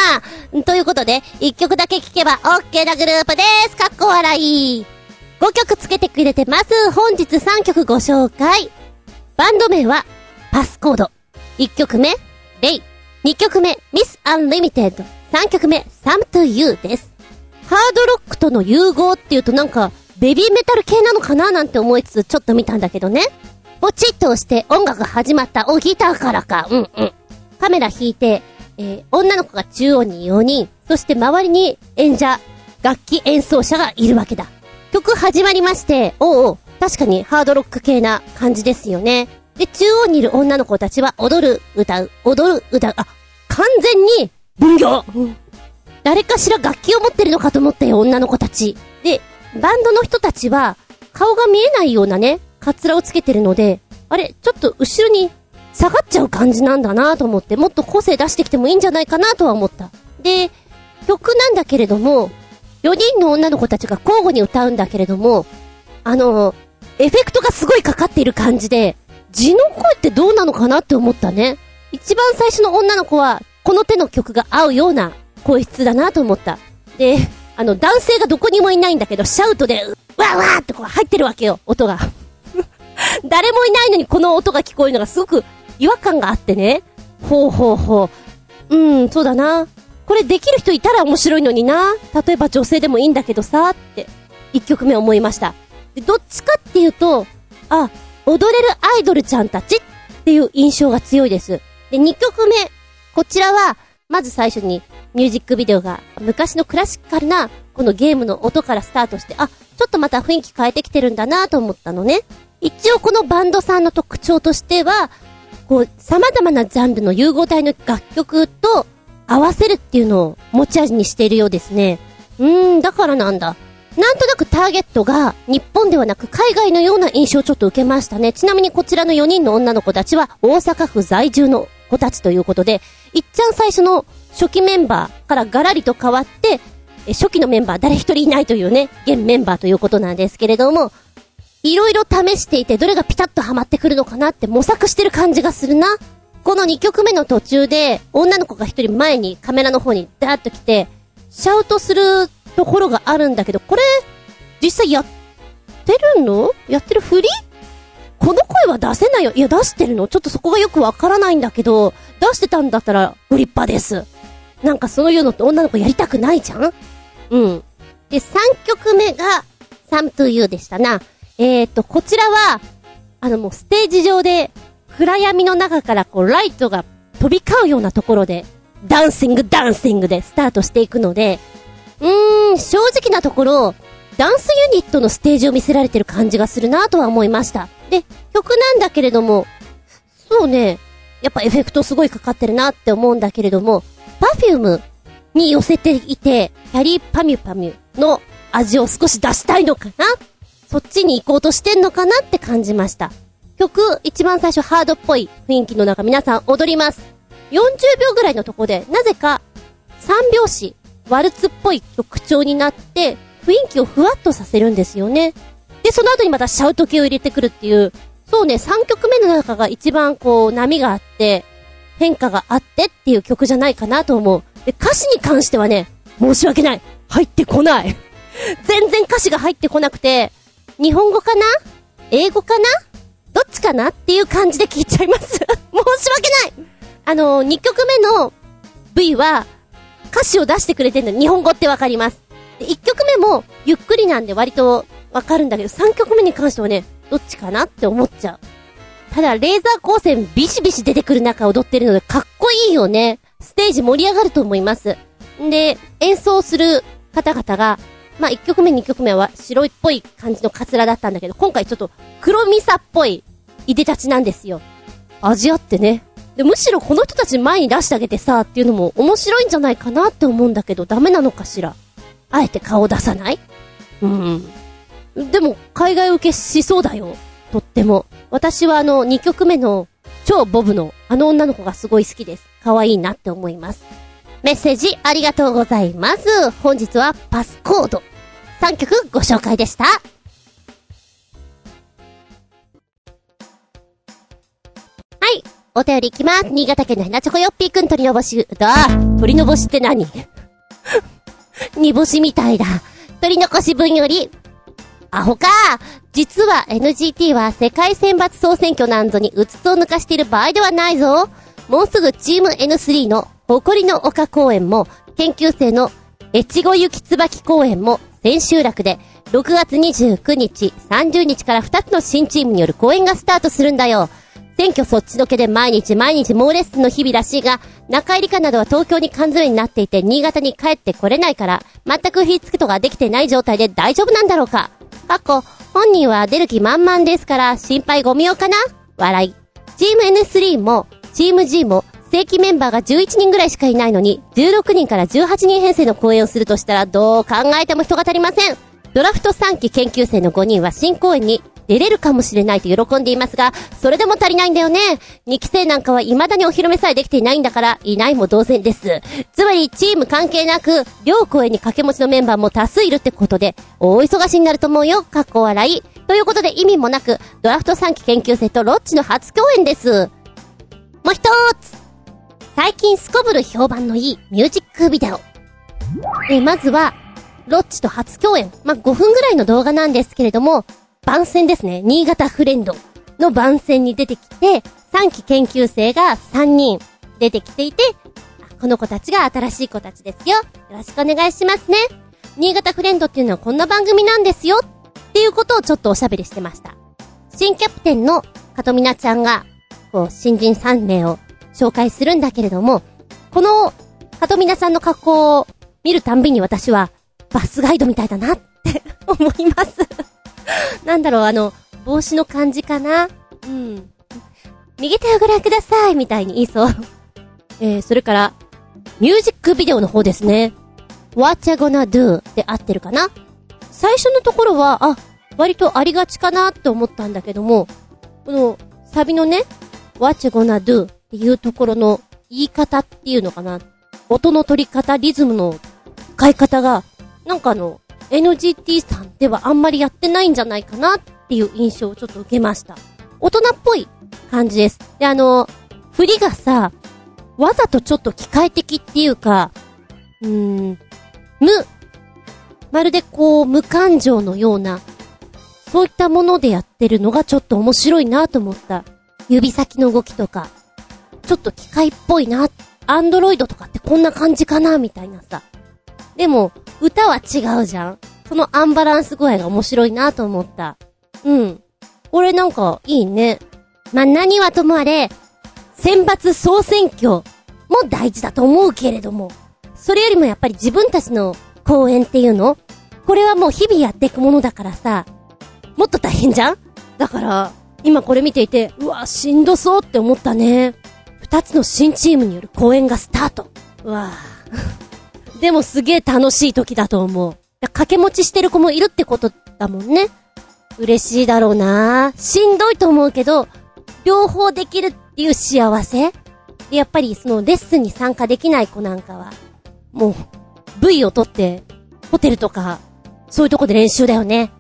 ということで、一曲だけ聴けば OK なグループです。かっこ笑い。5曲つけてくれてます。本日3曲ご紹介。バンド名は、パスコード。1曲目、レイ。2曲目、 Miss Unlimited。3曲目、Some to You です。ハードロックとの融合っていうとなんか、ベビーメタル系なのかななんて思いつつちょっと見たんだけどね。ポチッと押して音楽始まった。お、ギターからか。うんうん。カメラ引いて、えー、女の子が中央に4人、そして周りに演者、楽器演奏者がいるわけだ。曲始まりまして、おうおう、確かにハードロック系な感じですよね。で、中央にいる女の子たちは踊る、歌う、踊る、歌う。あ、完全に、分業、うん、誰かしら楽器を持ってるのかと思ったよ、女の子たち。で、バンドの人たちは、顔が見えないようなね、カツラをつけてるので、あれ、ちょっと後ろに下がっちゃう感じなんだなと思って、もっと個性出してきてもいいんじゃないかなとは思った。で、曲なんだけれども、4人の女の子たちが交互に歌うんだけれども、あの、エフェクトがすごいかかっている感じで、字の声ってどうなのかなって思ったね。一番最初の女の子は、この手の曲が合うような声質だなと思った。で、あの、男性がどこにもいないんだけど、シャウトで、わーわーってこう入ってるわけよ、音が。誰もいないのにこの音が聞こえるのがすごく違和感があってね。ほうほうほう。うん、そうだな。これできる人いたら面白いのにな。例えば女性でもいいんだけどさ、って、一曲目思いました。で、どっちかっていうと、あ、踊れるアイドルちゃんたちっていう印象が強いです。で、2曲目。こちらは、まず最初にミュージックビデオが昔のクラシカルなこのゲームの音からスタートして、あ、ちょっとまた雰囲気変えてきてるんだなと思ったのね。一応このバンドさんの特徴としては、こう、様々なジャンルの融合体の楽曲と合わせるっていうのを持ち味にしているようですね。うーん、だからなんだ。なんとなくターゲットが日本ではなく海外のような印象をちょっと受けましたね。ちなみにこちらの4人の女の子たちは大阪府在住の子たちということで、いっちゃん最初の初期メンバーからガラリと変わって、初期のメンバー誰一人いないというね、現メンバーということなんですけれども、いろいろ試していてどれがピタッとハマってくるのかなって模索してる感じがするな。この2曲目の途中で、女の子が一人前にカメラの方にダーッと来て、シャウトするところがあるんだけど、これ、実際やってるの？やってるふり？この声は出せないよ。いや、出してるのちょっとそこがよくわからないんだけど、出してたんだったら、ご立派です。なんかそういうのって女の子やりたくないじゃん？うん。で、3曲目が、Some to You でしたな。えーと、こちらは、あのもうステージ上で、暗闇の中からこうライトが飛び交うようなところで、ダンシングダンシングでスタートしていくので、うーん、正直なところ、ダンスユニットのステージを見せられてる感じがするなとは思いました。で、曲なんだけれども、そうね、やっぱエフェクトすごいかかってるなって思うんだけれども、パフュームに寄せていて、きゃりーぱみゅぱみゅの味を少し出したいのかな？そっちに行こうとしてんのかなって感じました。曲、一番最初ハードっぽい雰囲気の中皆さん踊ります。40秒ぐらいのとこで、なぜか3拍子、ワルツっぽい曲調になって、雰囲気をふわっとさせるんですよね。で、その後にまたシャウト系を入れてくるっていう、そうね、3曲目の中が一番こう波があって、変化があってっていう曲じゃないかなと思う。で、歌詞に関してはね、申し訳ない。入ってこない。全然歌詞が入ってこなくて、日本語かな？英語かな？どっちかなっていう感じで聞いちゃいます。申し訳ないあの、2曲目の V は歌詞を出してくれてるの日本語ってわかります。で、1曲目もゆっくりなんで割とわかるんだけど、3曲目に関してはね、どっちかなって思っちゃう。ただ、レーザー光線ビシビシ出てくる中踊ってるのでかっこいいよね。ステージ盛り上がると思います。んで、演奏する方々が、まあ、1曲目2曲目は白いっぽい感じのカツラだったんだけど、今回ちょっと黒ミサっぽいいでたちなんですよ。味あってね。で、むしろこの人たち前に出してあげてさ、っていうのも面白いんじゃないかなって思うんだけど、ダメなのかしら？あえて顔出さない？うん。でも、海外受けしそうだよ。とっても。私はあの、2曲目の、超ボブの、あの女の子がすごい好きです。可愛いなって思います。メッセージありがとうございます。本日はパスコード。3曲ご紹介でした。はい。お便りいきます。新潟県のヘナチョコヨッピーくん鳥のぼし、だ鳥のぼしって何？煮干しみたいだ。鳥のこし分より、アホか実は NGT は世界選抜総選挙なんぞにうつつを抜かしている場合ではないぞ。もうすぐチーム N3 の誇りの丘公演も、研究生の越後雪椿公演も千秋楽で、6月29日、30日から2つの新チームによる公演がスタートするんだよ。選挙そっちのけで毎日毎日猛レッスンの日々らしいが、中入りかなどは東京に缶詰になっていて、新潟に帰ってこれないから、全く火つくとができてない状態で大丈夫なんだろうか。過去、本人は出る気満々ですから、心配ご無用かな？笑い。チーム N3 も、チーム G も、正規メンバーが11人ぐらいしかいないのに、16人から18人編成の公演をするとしたら、どう考えても人が足りません。ドラフト3期研究生の5人は新公演に出れるかもしれないと喜んでいますが、それでも足りないんだよね。2期生なんかは未だにお披露目さえできていないんだから、いないも同然です。つまり、チーム関係なく、両公演に掛け持ちのメンバーも多数いるってことで、大忙しになると思うよ。かっこ笑い。ということで意味もなく、ドラフト3期研究生とロッチの初共演です。もう一つ最近すこぶる評判のいいミュージックビデオ。え、まずは、ロッチと初共演。まあ、5分ぐらいの動画なんですけれども、番宣ですね。新潟フレンドの番宣に出てきて、3期研究生が3人出てきていて、この子たちが新しい子たちですよ。よろしくお願いしますね。新潟フレンドっていうのはこんな番組なんですよ。っていうことをちょっとおしゃべりしてました。新キャプテンのかとみなちゃんが、こう、新人3名を紹介するんだけれども、この、かとみなさんの格好を見るたんびに私は、バスガイドみたいだなって思います なんだろう、あの、帽子の感じかな？うん。右手をご覧くださいみたいに言いそう。えー、それから、ミュージックビデオの方ですね。What you gonna do? で合ってるかな？最初のところは、あ、割とありがちかなって思ったんだけども、この、サビのね、What you gonna do? っていうところの言い方っていうのかな？音の取り方、リズムの使い方が、なんかあの、NGT さんではあんまりやってないんじゃないかなっていう印象をちょっと受けました。大人っぽい感じです。で、あの、振りがさ、わざとちょっと機械的っていうか、うーん、無、まるでこう無感情のような、そういったものでやってるのがちょっと面白いなと思った。指先の動きとか、ちょっと機械っぽいな。アンドロイドとかってこんな感じかなみたいなさ。でも、歌は違うじゃんそのアンバランス具合が面白いなと思った。うん。これなんか、いいね。まあ、何はともあれ、選抜総選挙も大事だと思うけれども、それよりもやっぱり自分たちの公演っていうの？これはもう日々やっていくものだからさ、もっと大変じゃん？だから、今これ見ていて、うわ、しんどそうって思ったね。二つの新チームによる公演がスタート。うわでもすげえ楽しい時だと思う。掛け持ちしてる子もいるってことだもんね。嬉しいだろうなしんどいと思うけど、両方できるっていう幸せで、やっぱりそのレッスンに参加できない子なんかは、もう、V を取って、ホテルとか、そういうとこで練習だよね。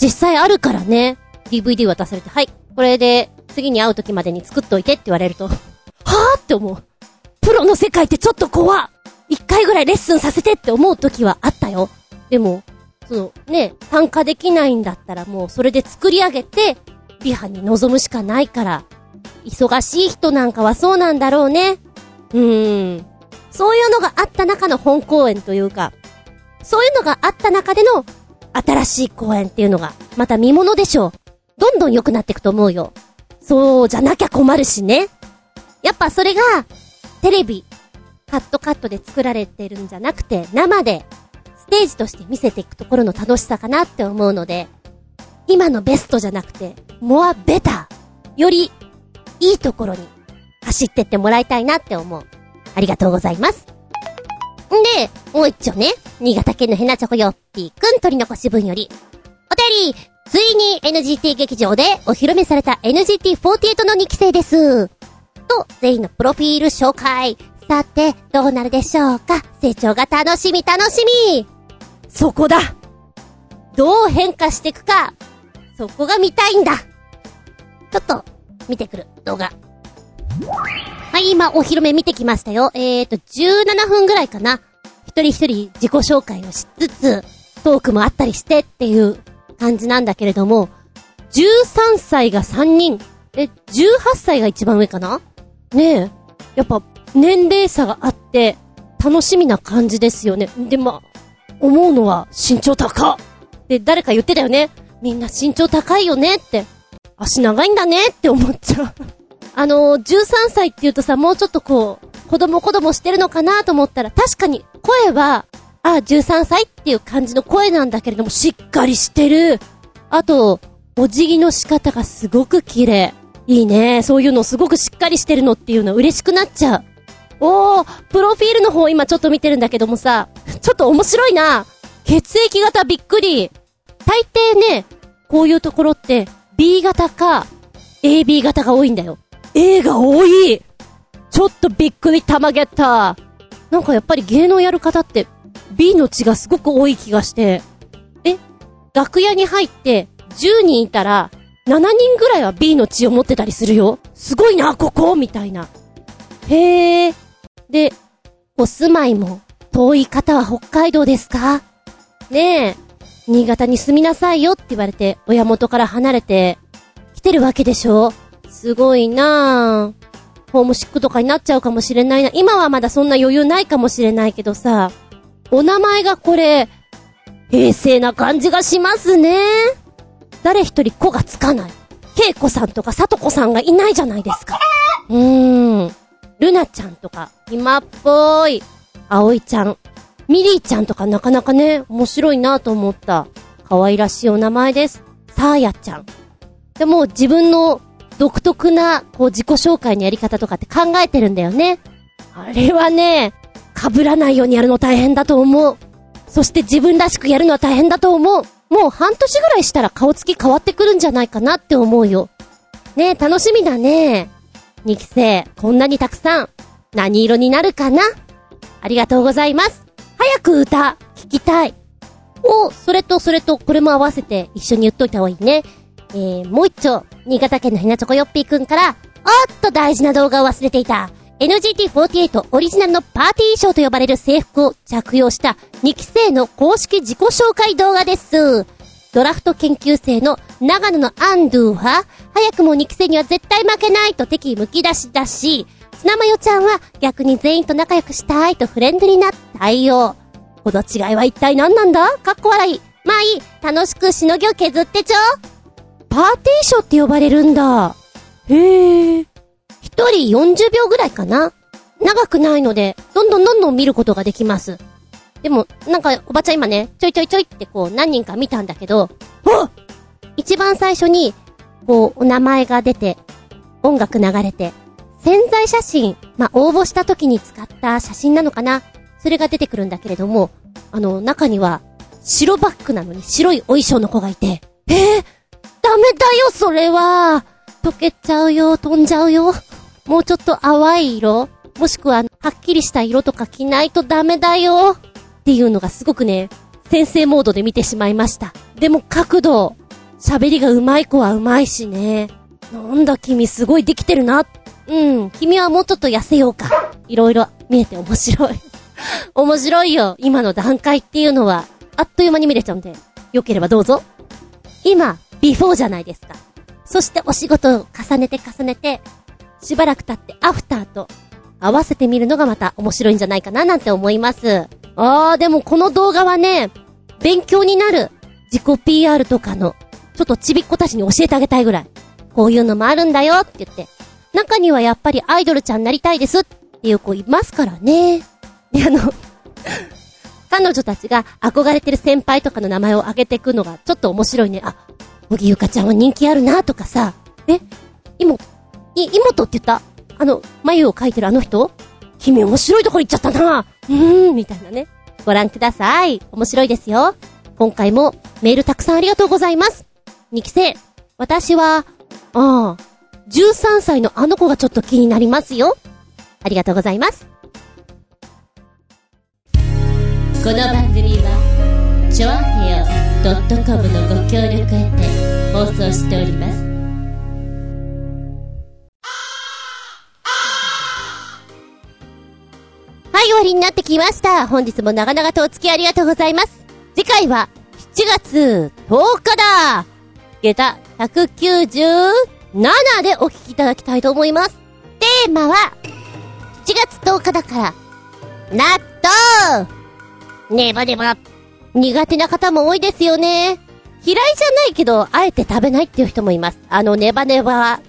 実際あるからね。DVD 渡されて、はい、これで次に会う時までに作っといてって言われると、はぁって思う。プロの世界ってちょっと怖一回ぐらいレッスンさせてって思う時はあったよ。でも、その、ね、参加できないんだったらもうそれで作り上げて、美派に臨むしかないから、忙しい人なんかはそうなんだろうね。うーん。そういうのがあった中の本公演というか、そういうのがあった中での新しい公演っていうのが、また見物でしょう。どんどん良くなっていくと思うよ。そうじゃなきゃ困るしね。やっぱそれが、テレビ、カットカットで作られてるんじゃなくて、生で、ステージとして見せていくところの楽しさかなって思うので、今のベストじゃなくて、モアベター、より、いいところに、走ってってもらいたいなって思う。ありがとうございます。んで、もう一丁ね、新潟県のヘナチョコヨッピーくん取り残し分より、お便り、ついに NGT 劇場でお披露目された NGT48 の2期生です。と、全員のプロフィール紹介。さて、どうなるでしょうか？成長が楽しみ楽しみそこだどう変化していくか？そこが見たいんだちょっと、見てくる、動画。はい、今、お披露目見てきましたよ。えーと、17分ぐらいかな。一人一人自己紹介をしつつ、トークもあったりしてっていう感じなんだけれども、13歳が3人。え、18歳が一番上かな？ねえ。やっぱ、年齢差があって、楽しみな感じですよね。で、ま思うのは、身長高っで、誰か言ってたよね。みんな身長高いよねって。足長いんだねって思っちゃう あのー、13歳って言うとさ、もうちょっとこう、子供子供してるのかなと思ったら、確かに、声は、あ、13歳っていう感じの声なんだけれども、しっかりしてる。あと、お辞儀の仕方がすごく綺麗。いいね。そういうのすごくしっかりしてるのっていうのは嬉しくなっちゃう。おー、プロフィールの方今ちょっと見てるんだけどもさ、ちょっと面白いな。血液型びっくり。大抵ね、こういうところって B 型か AB 型が多いんだよ。A が多いちょっとびっくりたまげた。なんかやっぱり芸能やる方って B の血がすごく多い気がして。え楽屋に入って10人いたら7人ぐらいは B の血を持ってたりするよ。すごいな、ここみたいな。へえ。で、お住まいも遠い方は北海道ですか？ねえ、新潟に住みなさいよって言われて、親元から離れて、来てるわけでしょ？すごいなぁ。ホームシックとかになっちゃうかもしれないな。今はまだそんな余裕ないかもしれないけどさ、お名前がこれ、平成な感じがしますね。誰一人子がつかない。恵子さんとかさとこさんがいないじゃないですか。うーん。ルナちゃんとか、今っぽい。葵ちゃん。ミリーちゃんとかなかなかね、面白いなと思った。可愛らしいお名前です。サーヤちゃん。でも自分の独特な、こう自己紹介のやり方とかって考えてるんだよね。あれはね、被らないようにやるの大変だと思う。そして自分らしくやるのは大変だと思う。もう半年ぐらいしたら顔つき変わってくるんじゃないかなって思うよ。ねえ、楽しみだね。2期生、こんなにたくさん、何色になるかな？ありがとうございます。早く歌、聞きたい。お、それとそれとこれも合わせて一緒に言っといた方がいいね。えー、もう一丁、新潟県のひなちょこよっぴーくんから、おっと大事な動画を忘れていた。NGT48 オリジナルのパーティーショーと呼ばれる制服を着用した2期生の公式自己紹介動画です。ドラフト研究生の長野のアンドゥは、早くも2期生には絶対負けないと敵むき出しだし、砂マヨちゃんは逆に全員と仲良くしたいとフレンドリーな対応。ほど違いは一体何なんだ？かっこ笑い。まあいい。楽しくしのぎを削ってちょ。パーティーショーって呼ばれるんだ。へえ。一人40秒ぐらいかな？長くないので、どんどんどんどん見ることができます。でも、なんか、おばちゃん今ね、ちょいちょいちょいってこう、何人か見たんだけど、あ一番最初に、こう、お名前が出て、音楽流れて、潜在写真、まあ、応募した時に使った写真なのかな？それが出てくるんだけれども、あの、中には、白バッグなのに白いお衣装の子がいて、えー、ダメだよ、それは。溶けちゃうよ、飛んじゃうよ。もうちょっと淡い色もしくは、はっきりした色とか着ないとダメだよ。っていうのがすごくね、先生モードで見てしまいました。でも角度、喋りが上手い子は上手いしね。なんだ君すごいできてるな。うん、君はもうちょっと痩せようか。いろいろ見えて面白い。面白いよ。今の段階っていうのは、あっという間に見れちゃうんで、よければどうぞ。今、ビフォーじゃないですか。そしてお仕事を重ねて重ねて、しばらく経ってアフターと合わせてみるのがまた面白いんじゃないかななんて思います。あー、でもこの動画はね、勉強になる自己 PR とかの、ちょっとちびっ子たちに教えてあげたいぐらい。こういうのもあるんだよって言って。中にはやっぱりアイドルちゃんなりたいですっていう子いますからね。で、あの彼女たちが憧れてる先輩とかの名前を挙げていくのがちょっと面白いね。あ、小木ゆかちゃんは人気あるなとかさ。え？妹、い、妹って言った？あの、眉を描いてるあの人？君面白いとこ行っちゃったなうーん、みたいなね。ご覧ください。面白いですよ。今回もメールたくさんありがとうございます。2期生、私は、ああ、13歳のあの子がちょっと気になりますよ。ありがとうございます。この番組は、ちょあへよ .com のご協力へて放送しております。終わりになってきました。本日も長々とお付き合いありがとうございます。次回は、7月10日だ下駄197でお聞きいただきたいと思います。テーマは、7月10日だから、納豆ネバネバ。苦手な方も多いですよね。嫌いじゃないけど、あえて食べないっていう人もいます。あのネバネバ、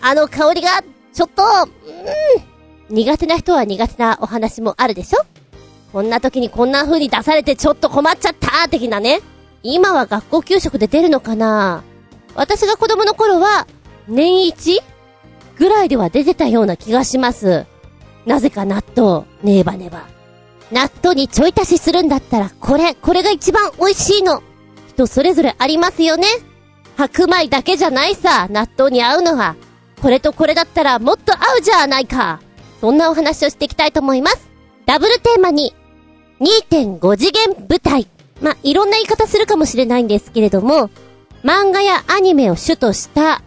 あの香りが、ちょっと、うん苦手な人は苦手なお話もあるでしょ？こんな時にこんな風に出されてちょっと困っちゃった的なね。今は学校給食で出るのかな？私が子供の頃は、年一ぐらいでは出てたような気がします。なぜか納豆、ネバネバ。納豆にちょい足しするんだったら、これ、これが一番美味しいの。人それぞれありますよね。白米だけじゃないさ、納豆に合うのは。これとこれだったらもっと合うじゃないか。そんなお話をしていきたいと思います。ダブルテーマに、2.5次元舞台。まあ、いろんな言い方するかもしれないんですけれども、漫画やアニメを主とした、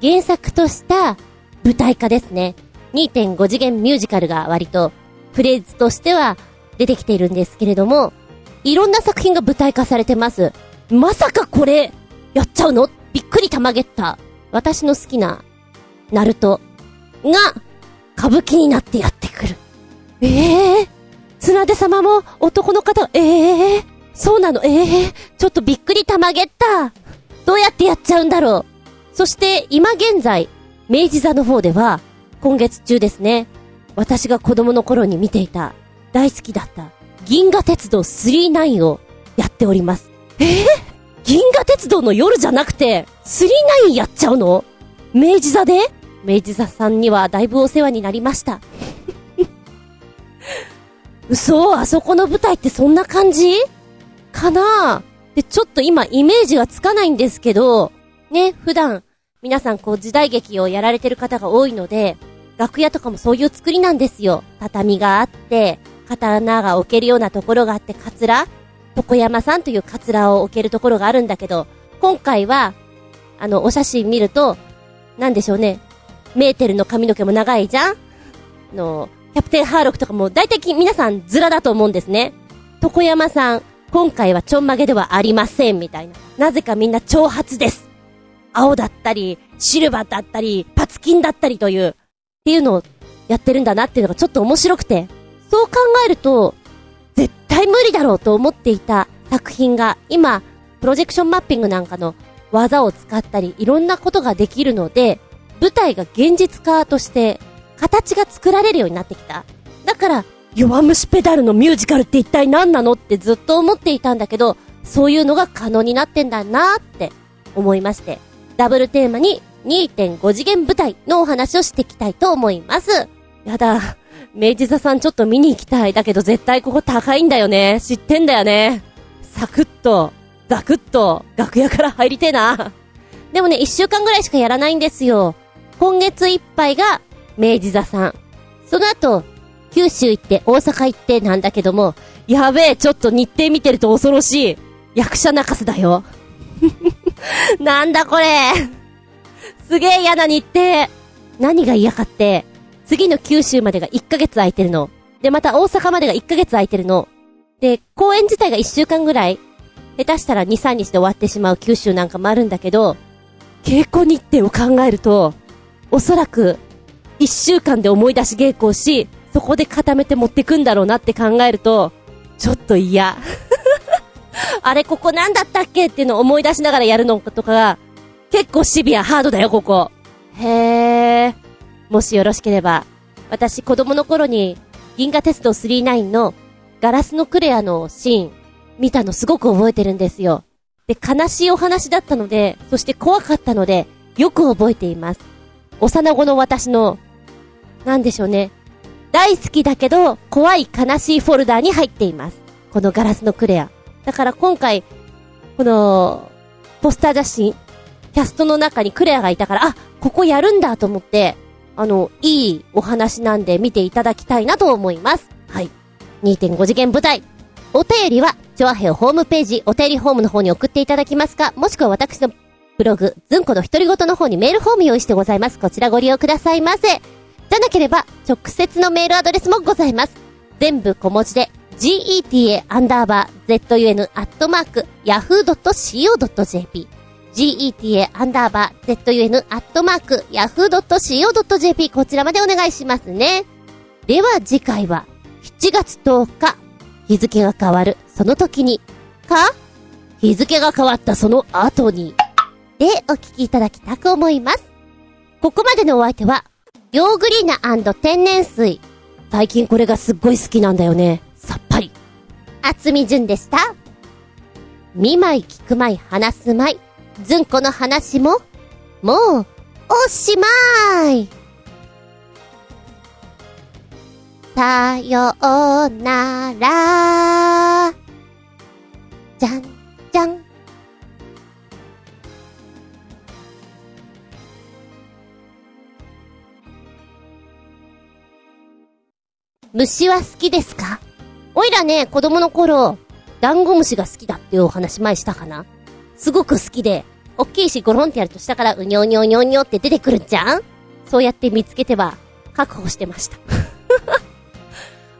原作とした舞台化ですね。2.5次元ミュージカルが割と、フレーズとしては出てきているんですけれども、いろんな作品が舞台化されてます。まさかこれ、やっちゃうの？びっくりたまげった。私の好きな、ナルトが、歌舞伎になってやってくる。ええー、綱手様も男の方、ええー、そうなの、ええー、ちょっとびっくりたまげった。どうやってやっちゃうんだろう。そして今現在、明治座の方では、今月中ですね、私が子供の頃に見ていた、大好きだった、銀河鉄道39をやっております。えー、銀河鉄道の夜じゃなくて、39やっちゃうの？明治座で？明治座さんにはだいぶお世話になりました。嘘あそこの舞台ってそんな感じ？かな？で、ちょっと今イメージがつかないんですけど、ね、普段、皆さんこう時代劇をやられてる方が多いので、楽屋とかもそういう作りなんですよ。畳があって、刀が置けるようなところがあって、カツラ？床山さんというカツラを置けるところがあるんだけど、今回は、あの、お写真見ると、なんでしょうね。メーテルの髪の毛も長いじゃん？の、キャプテンハーロックとかも大体皆さんズラだと思うんですね。床山さん、今回はちょんまげではありません、みたいな。なぜかみんな長髪です。青だったり、シルバーだったり、パツキンだったりという、っていうのをやってるんだなっていうのがちょっと面白くて、そう考えると、絶対無理だろうと思っていた作品が、今、プロジェクションマッピングなんかの技を使ったり、いろんなことができるので、舞台が現実化として、形が作られるようになってきた。だから、弱虫ペダルのミュージカルって一体何なのってずっと思っていたんだけど、そういうのが可能になってんだなーって思いまして、ダブルテーマに2.5次元舞台のお話をしていきたいと思います。やだ。明治座さんちょっと見に行きたい。だけど絶対ここ高いんだよね。知ってんだよね。サクッと、ザクッと、楽屋から入りてえな。でもね、一週間ぐらいしかやらないんですよ。今月いっぱいが明治座さん。その後、九州行って大阪行ってなんだけども、やべえ、ちょっと日程見てると恐ろしい。役者泣かせだよ。なんだこれ。すげえ嫌な日程。何が嫌かって、次の九州までが1ヶ月空いてるの。で、また大阪までが1ヶ月空いてるの。で、公演自体が1週間ぐらい、下手したら2、3日で終わってしまう九州なんかもあるんだけど、稽古日程を考えると、おそらく、1週間で思い出し稽古をし、そこで固めて持ってくんだろうなって考えると、ちょっと嫌。あれ、ここなんだったっけっていうのを思い出しながらやるのとかが、結構シビア、ハードだよ、ここ。へー。もしよろしければ、私子供の頃に、銀河鉄道39のガラスのクレアのシーン、見たのすごく覚えてるんですよ。で、悲しいお話だったので、そして怖かったので、よく覚えています。幼子の私の、なんでしょうね。大好きだけど、怖い悲しいフォルダーに入っています。このガラスのクレア。だから今回、この、ポスター写真、キャストの中にクレアがいたから、あ、ここやるんだと思って、あの、いいお話なんで見ていただきたいなと思います。はい。2.5次元舞台。お便りは、チョアヘオホームページ、お便りホームの方に送っていただきますか、もしくは私のブログ、ズンコの独り言の方にメールフォーム用意してございます。こちらご利用くださいませ。じゃなければ、直接のメールアドレスもございます。全部小文字で、geta アンダーバー zun アットマーク yahoo.co.jp geta アンダーバー zun アットマーク yahoo.co.jp こちらまでお願いしますね。では次回は7月10日日付が変わるその時にか？日付が変わったその後にでお聞きいただきたく思います。ここまでのお相手はヨーグリーナ天然水最近これがすっごい好きなんだよね。さっぱり。厚み純でした。見舞い聞く舞い話す舞い。ずんこの話も、もう、おしまい。さようなら。じゃん、じゃん。虫は好きですか？おいらね、子供の頃、ダンゴムシが好きだっていうお話前したかな？すごく好きで、おっきいしゴロンってやると下からうにょうにょうにょうにょって出てくるじゃん？そうやって見つけては、確保してました。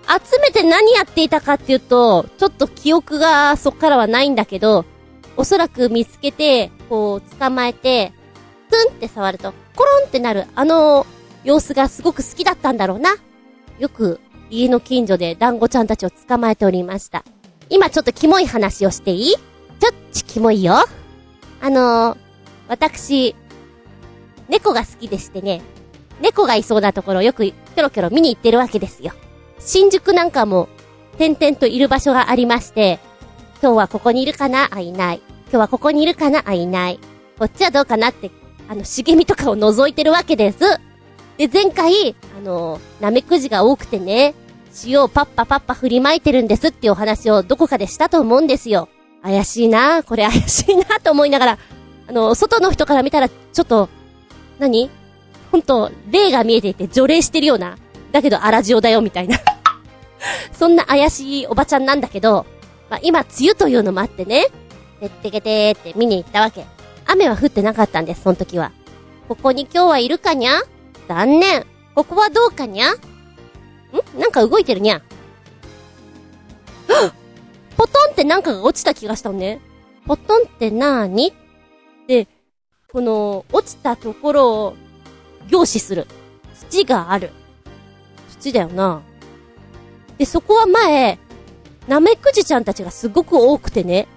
集めて何やっていたかっていうと、ちょっと記憶がそっからはないんだけど、おそらく見つけて、こう、捕まえて、ツンって触ると、コロンってなる、あの様子がすごく好きだったんだろうな。よく、家の近所で団子ちゃんたちを捕まえておりました。今ちょっとキモい話をしていい？ちょっちキモいよ。あのー、私、猫が好きでしてね、猫がいそうなところをよくキョロキョロ見に行ってるわけですよ。新宿なんかも、点々といる場所がありまして、今日はここにいるかな？あ、いない。今日はここにいるかな？あ、いない。こっちはどうかなって、あの、茂みとかを覗いてるわけです。で、前回、あの、ナメクジが多くてね、塩をパッパパッパ振りまいてるんですっていうお話をどこかでしたと思うんですよ。怪しいなこれ怪しいなと思いながら、あの、外の人から見たら、ちょっと、何？ほんと、霊が見えていて除霊してるような、だけど荒塩だよみたいな そんな怪しいおばちゃんなんだけど、まあ、今、梅雨というのもあってね、てってけてーって見に行ったわけ。雨は降ってなかったんです、その時は。ここに今日はいるかにゃ？残念。ここはどうかにゃ？ん？なんか動いてるにゃ？ポトンってなんかが落ちた気がしたのね。ポトンってなーに？で、この、落ちたところを、凝視する。土がある。土だよな。で、そこは前、ナメクジちゃんたちがすごく多くてね、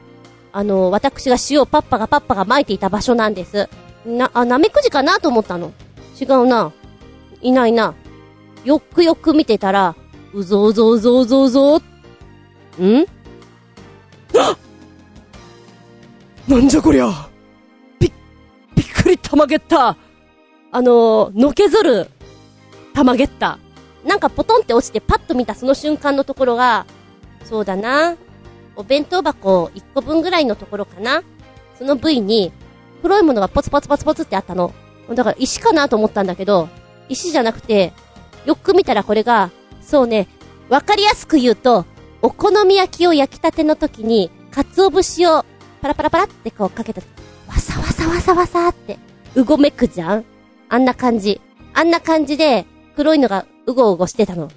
あの、私が塩をパッパがパッパが撒いていた場所なんです。な、あ、ナメクジかなと思ったの。違うな。いないな。よくよく見てたら、うぞうぞうぞうぞうぞん？なんじゃこりゃびっ、びっくりたまげったあのー、のけぞる、たまげった。なんかポトンって落ちてパッと見たその瞬間のところが、そうだな。お弁当箱1個分ぐらいのところかな。その部位に、黒いものがポツポツポツポツってあったの。だから石かなと思ったんだけど、石じゃなくて、よく見たらこれが、そうね、わかりやすく言うと、お好み焼きを焼きたての時に、鰹節をパラパラパラってこうかけた、わさわさわさわさって、うごめくじゃん?あんな感じ。あんな感じで、黒いのがうごうごしてたの。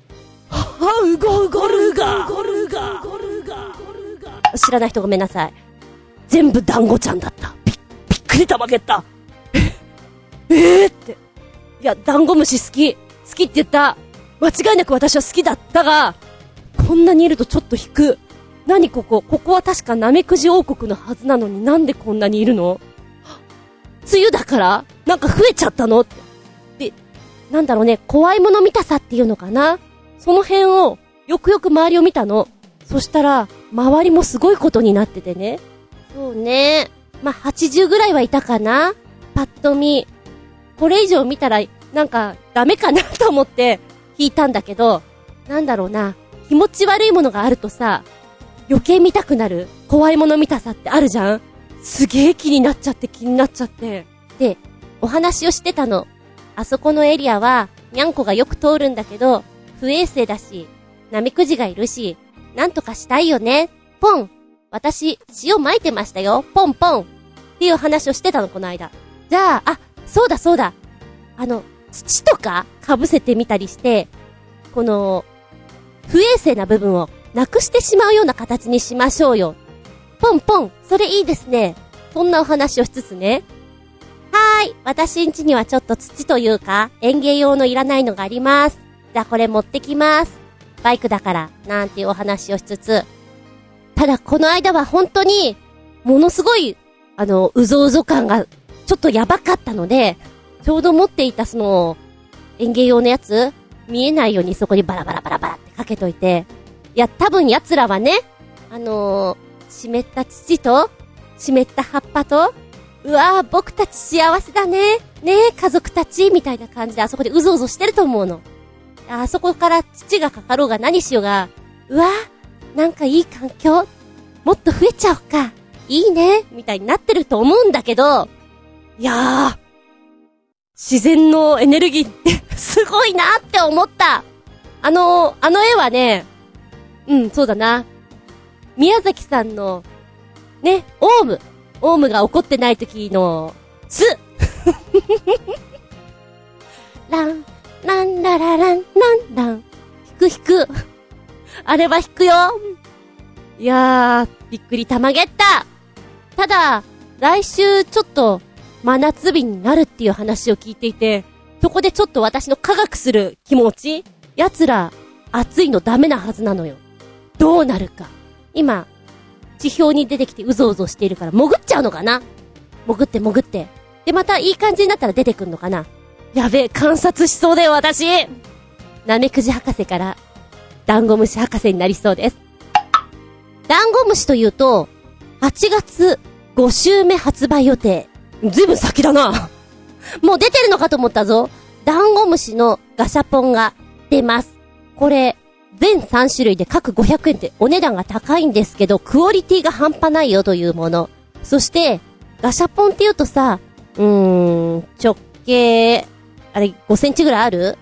はうごうごるが、ごるが、ごるが、知らない人ごめんなさい。全部団子ちゃんだった。び、びっくりたまげった。え、えー、って。いや、団子虫好き。好きって言った。間違いなく私は好きだったが、こんなにいるとちょっと引く。何ここ？ここは確かナメクジ王国のはずなのになんでこんなにいるの？梅雨だから？なんか増えちゃったの？って。で、なんだろうね、怖いもの見たさっていうのかな？その辺を、よくよく周りを見たの。そしたら、周りもすごいことになっててね。そうね。まあ、80ぐらいはいたかなパッと見。これ以上見たら、なんか、ダメかなと思って、引いたんだけど、なんだろうな。気持ち悪いものがあるとさ、余計見たくなる怖いもの見たさってあるじゃんすげえ気になっちゃって気になっちゃって。で、お話をしてたの。あそこのエリアは、にゃんこがよく通るんだけど、不衛生だし、ナメクジがいるし、なんとかしたいよね。ポン私、塩撒いてましたよ。ポンポンっていう話をしてたの、この間。じゃあ、あ、そうだそうだ。あの、土とか被せてみたりして、この、不衛生な部分をなくしてしまうような形にしましょうよ。ポンポン、それいいですね。そんなお話をしつつね。はーい、私んちにはちょっと土というか、園芸用のいらないのがあります。じゃあこれ持ってきます。バイクだから、なんていうお話をしつつ。ただこの間は本当に、ものすごい、あの、うぞうぞ感が、ちょっとやばかったので、ちょうど持っていたその、園芸用のやつ、見えないようにそこにバラバラバラバラってかけといて、いや、多分奴らはね、あのー、湿った土と、湿った葉っぱと、うわぁ、僕たち幸せだね。ねえ、家族たち、みたいな感じであそこでうぞうぞしてると思うの。あそこから土がかかろうが何しようが、うわぁ、なんかいい環境、もっと増えちゃおうか。いいね、みたいになってると思うんだけど、いやー、自然のエネルギーって すごいなって思った。あの、あの絵はね、うん、そうだな。宮崎さんの、ね、オウム。オウムが怒ってない時の、すラン、ランラララン、ランラン。引く引く。あれは引くよ。いやー、びっくりたまげった。ただ、来週ちょっと、真夏日になるっていう話を聞いていて、そこでちょっと私の科学する気持ち、奴ら、暑いのダメなはずなのよ。どうなるか。今、地表に出てきてうぞうぞしているから潜っちゃうのかな潜って潜って。で、またいい感じになったら出てくんのかなやべえ、観察しそうだよ、私ナメクジ博士から、ダンゴムシ博士になりそうです。ダンゴムシというと、8月5週目発売予定。ずいぶん先だな。もう出てるのかと思ったぞ。ダンゴムシのガシャポンが出ます。これ、全3種類で各500円ってお値段が高いんですけど、クオリティが半端ないよというもの。そして、ガシャポンって言うとさ、うーん、直径、あれ5センチぐらいある？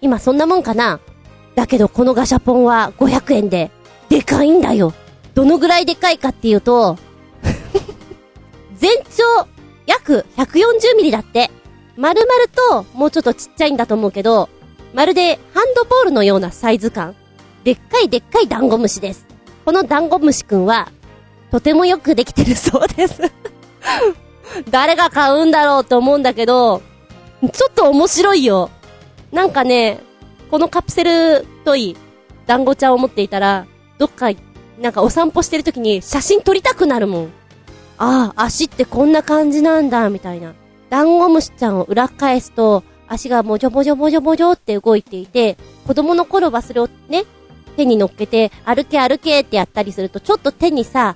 今そんなもんかな？だけどこのガシャポンは500円で、でかいんだよ。どのぐらいでかいかっていうと 全長約140ミリだって。丸々と、もうちょっとちっちゃいんだと思うけど、まるでハンドボールのようなサイズ感。でっかいでっかいダンゴムシです。このダンゴムシくんは、とてもよくできてるそうです 誰が買うんだろうと思うんだけど、ちょっと面白いよ。なんかね、このカプセルトイ、団子ちゃんを持っていたら、どっか、なんかお散歩してる時に写真撮りたくなるもん。ああ、足ってこんな感じなんだ、みたいな。ダンゴムシちゃんを裏返すと、足がもじょもじょもじょもじょって動いていて、子供の頃はそれをね、手に乗っけて、歩け歩けってやったりすると、ちょっと手にさ、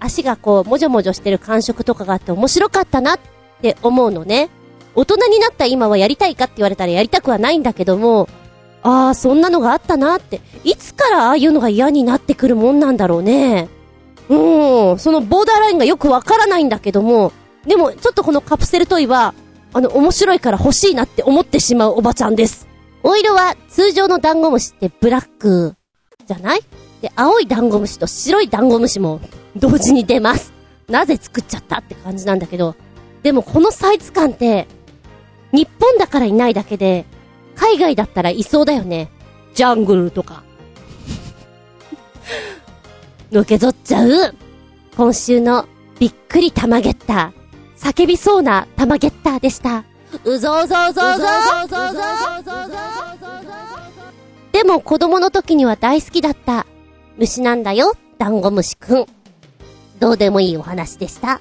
足がこう、もじょもじょしてる感触とかがあって面白かったなって思うのね。大人になった今はやりたいかって言われたらやりたくはないんだけども、ああ、そんなのがあったなって、いつからああいうのが嫌になってくるもんなんだろうね。うん、そのボーダーラインがよくわからないんだけども、でも、ちょっとこのカプセルトイは、あの、面白いから欲しいなって思ってしまうおばちゃんです。お色は通常のダンゴムシってブラックじゃない？で、青いダンゴムシと白いダンゴムシも同時に出ます。なぜ作っちゃったって感じなんだけど、でもこのサイズ感って、日本だからいないだけで、海外だったらいそうだよね。ジャングルとか。受け取っちゃう。今週のびっくり玉ゲッター。叫びそうな玉ゲッターでした。うぞうぞうぞうぞうぞうぞうぞでも子供の時には大好きだった虫なんだよ、ダンゴムシくん。どうでもいいお話でした。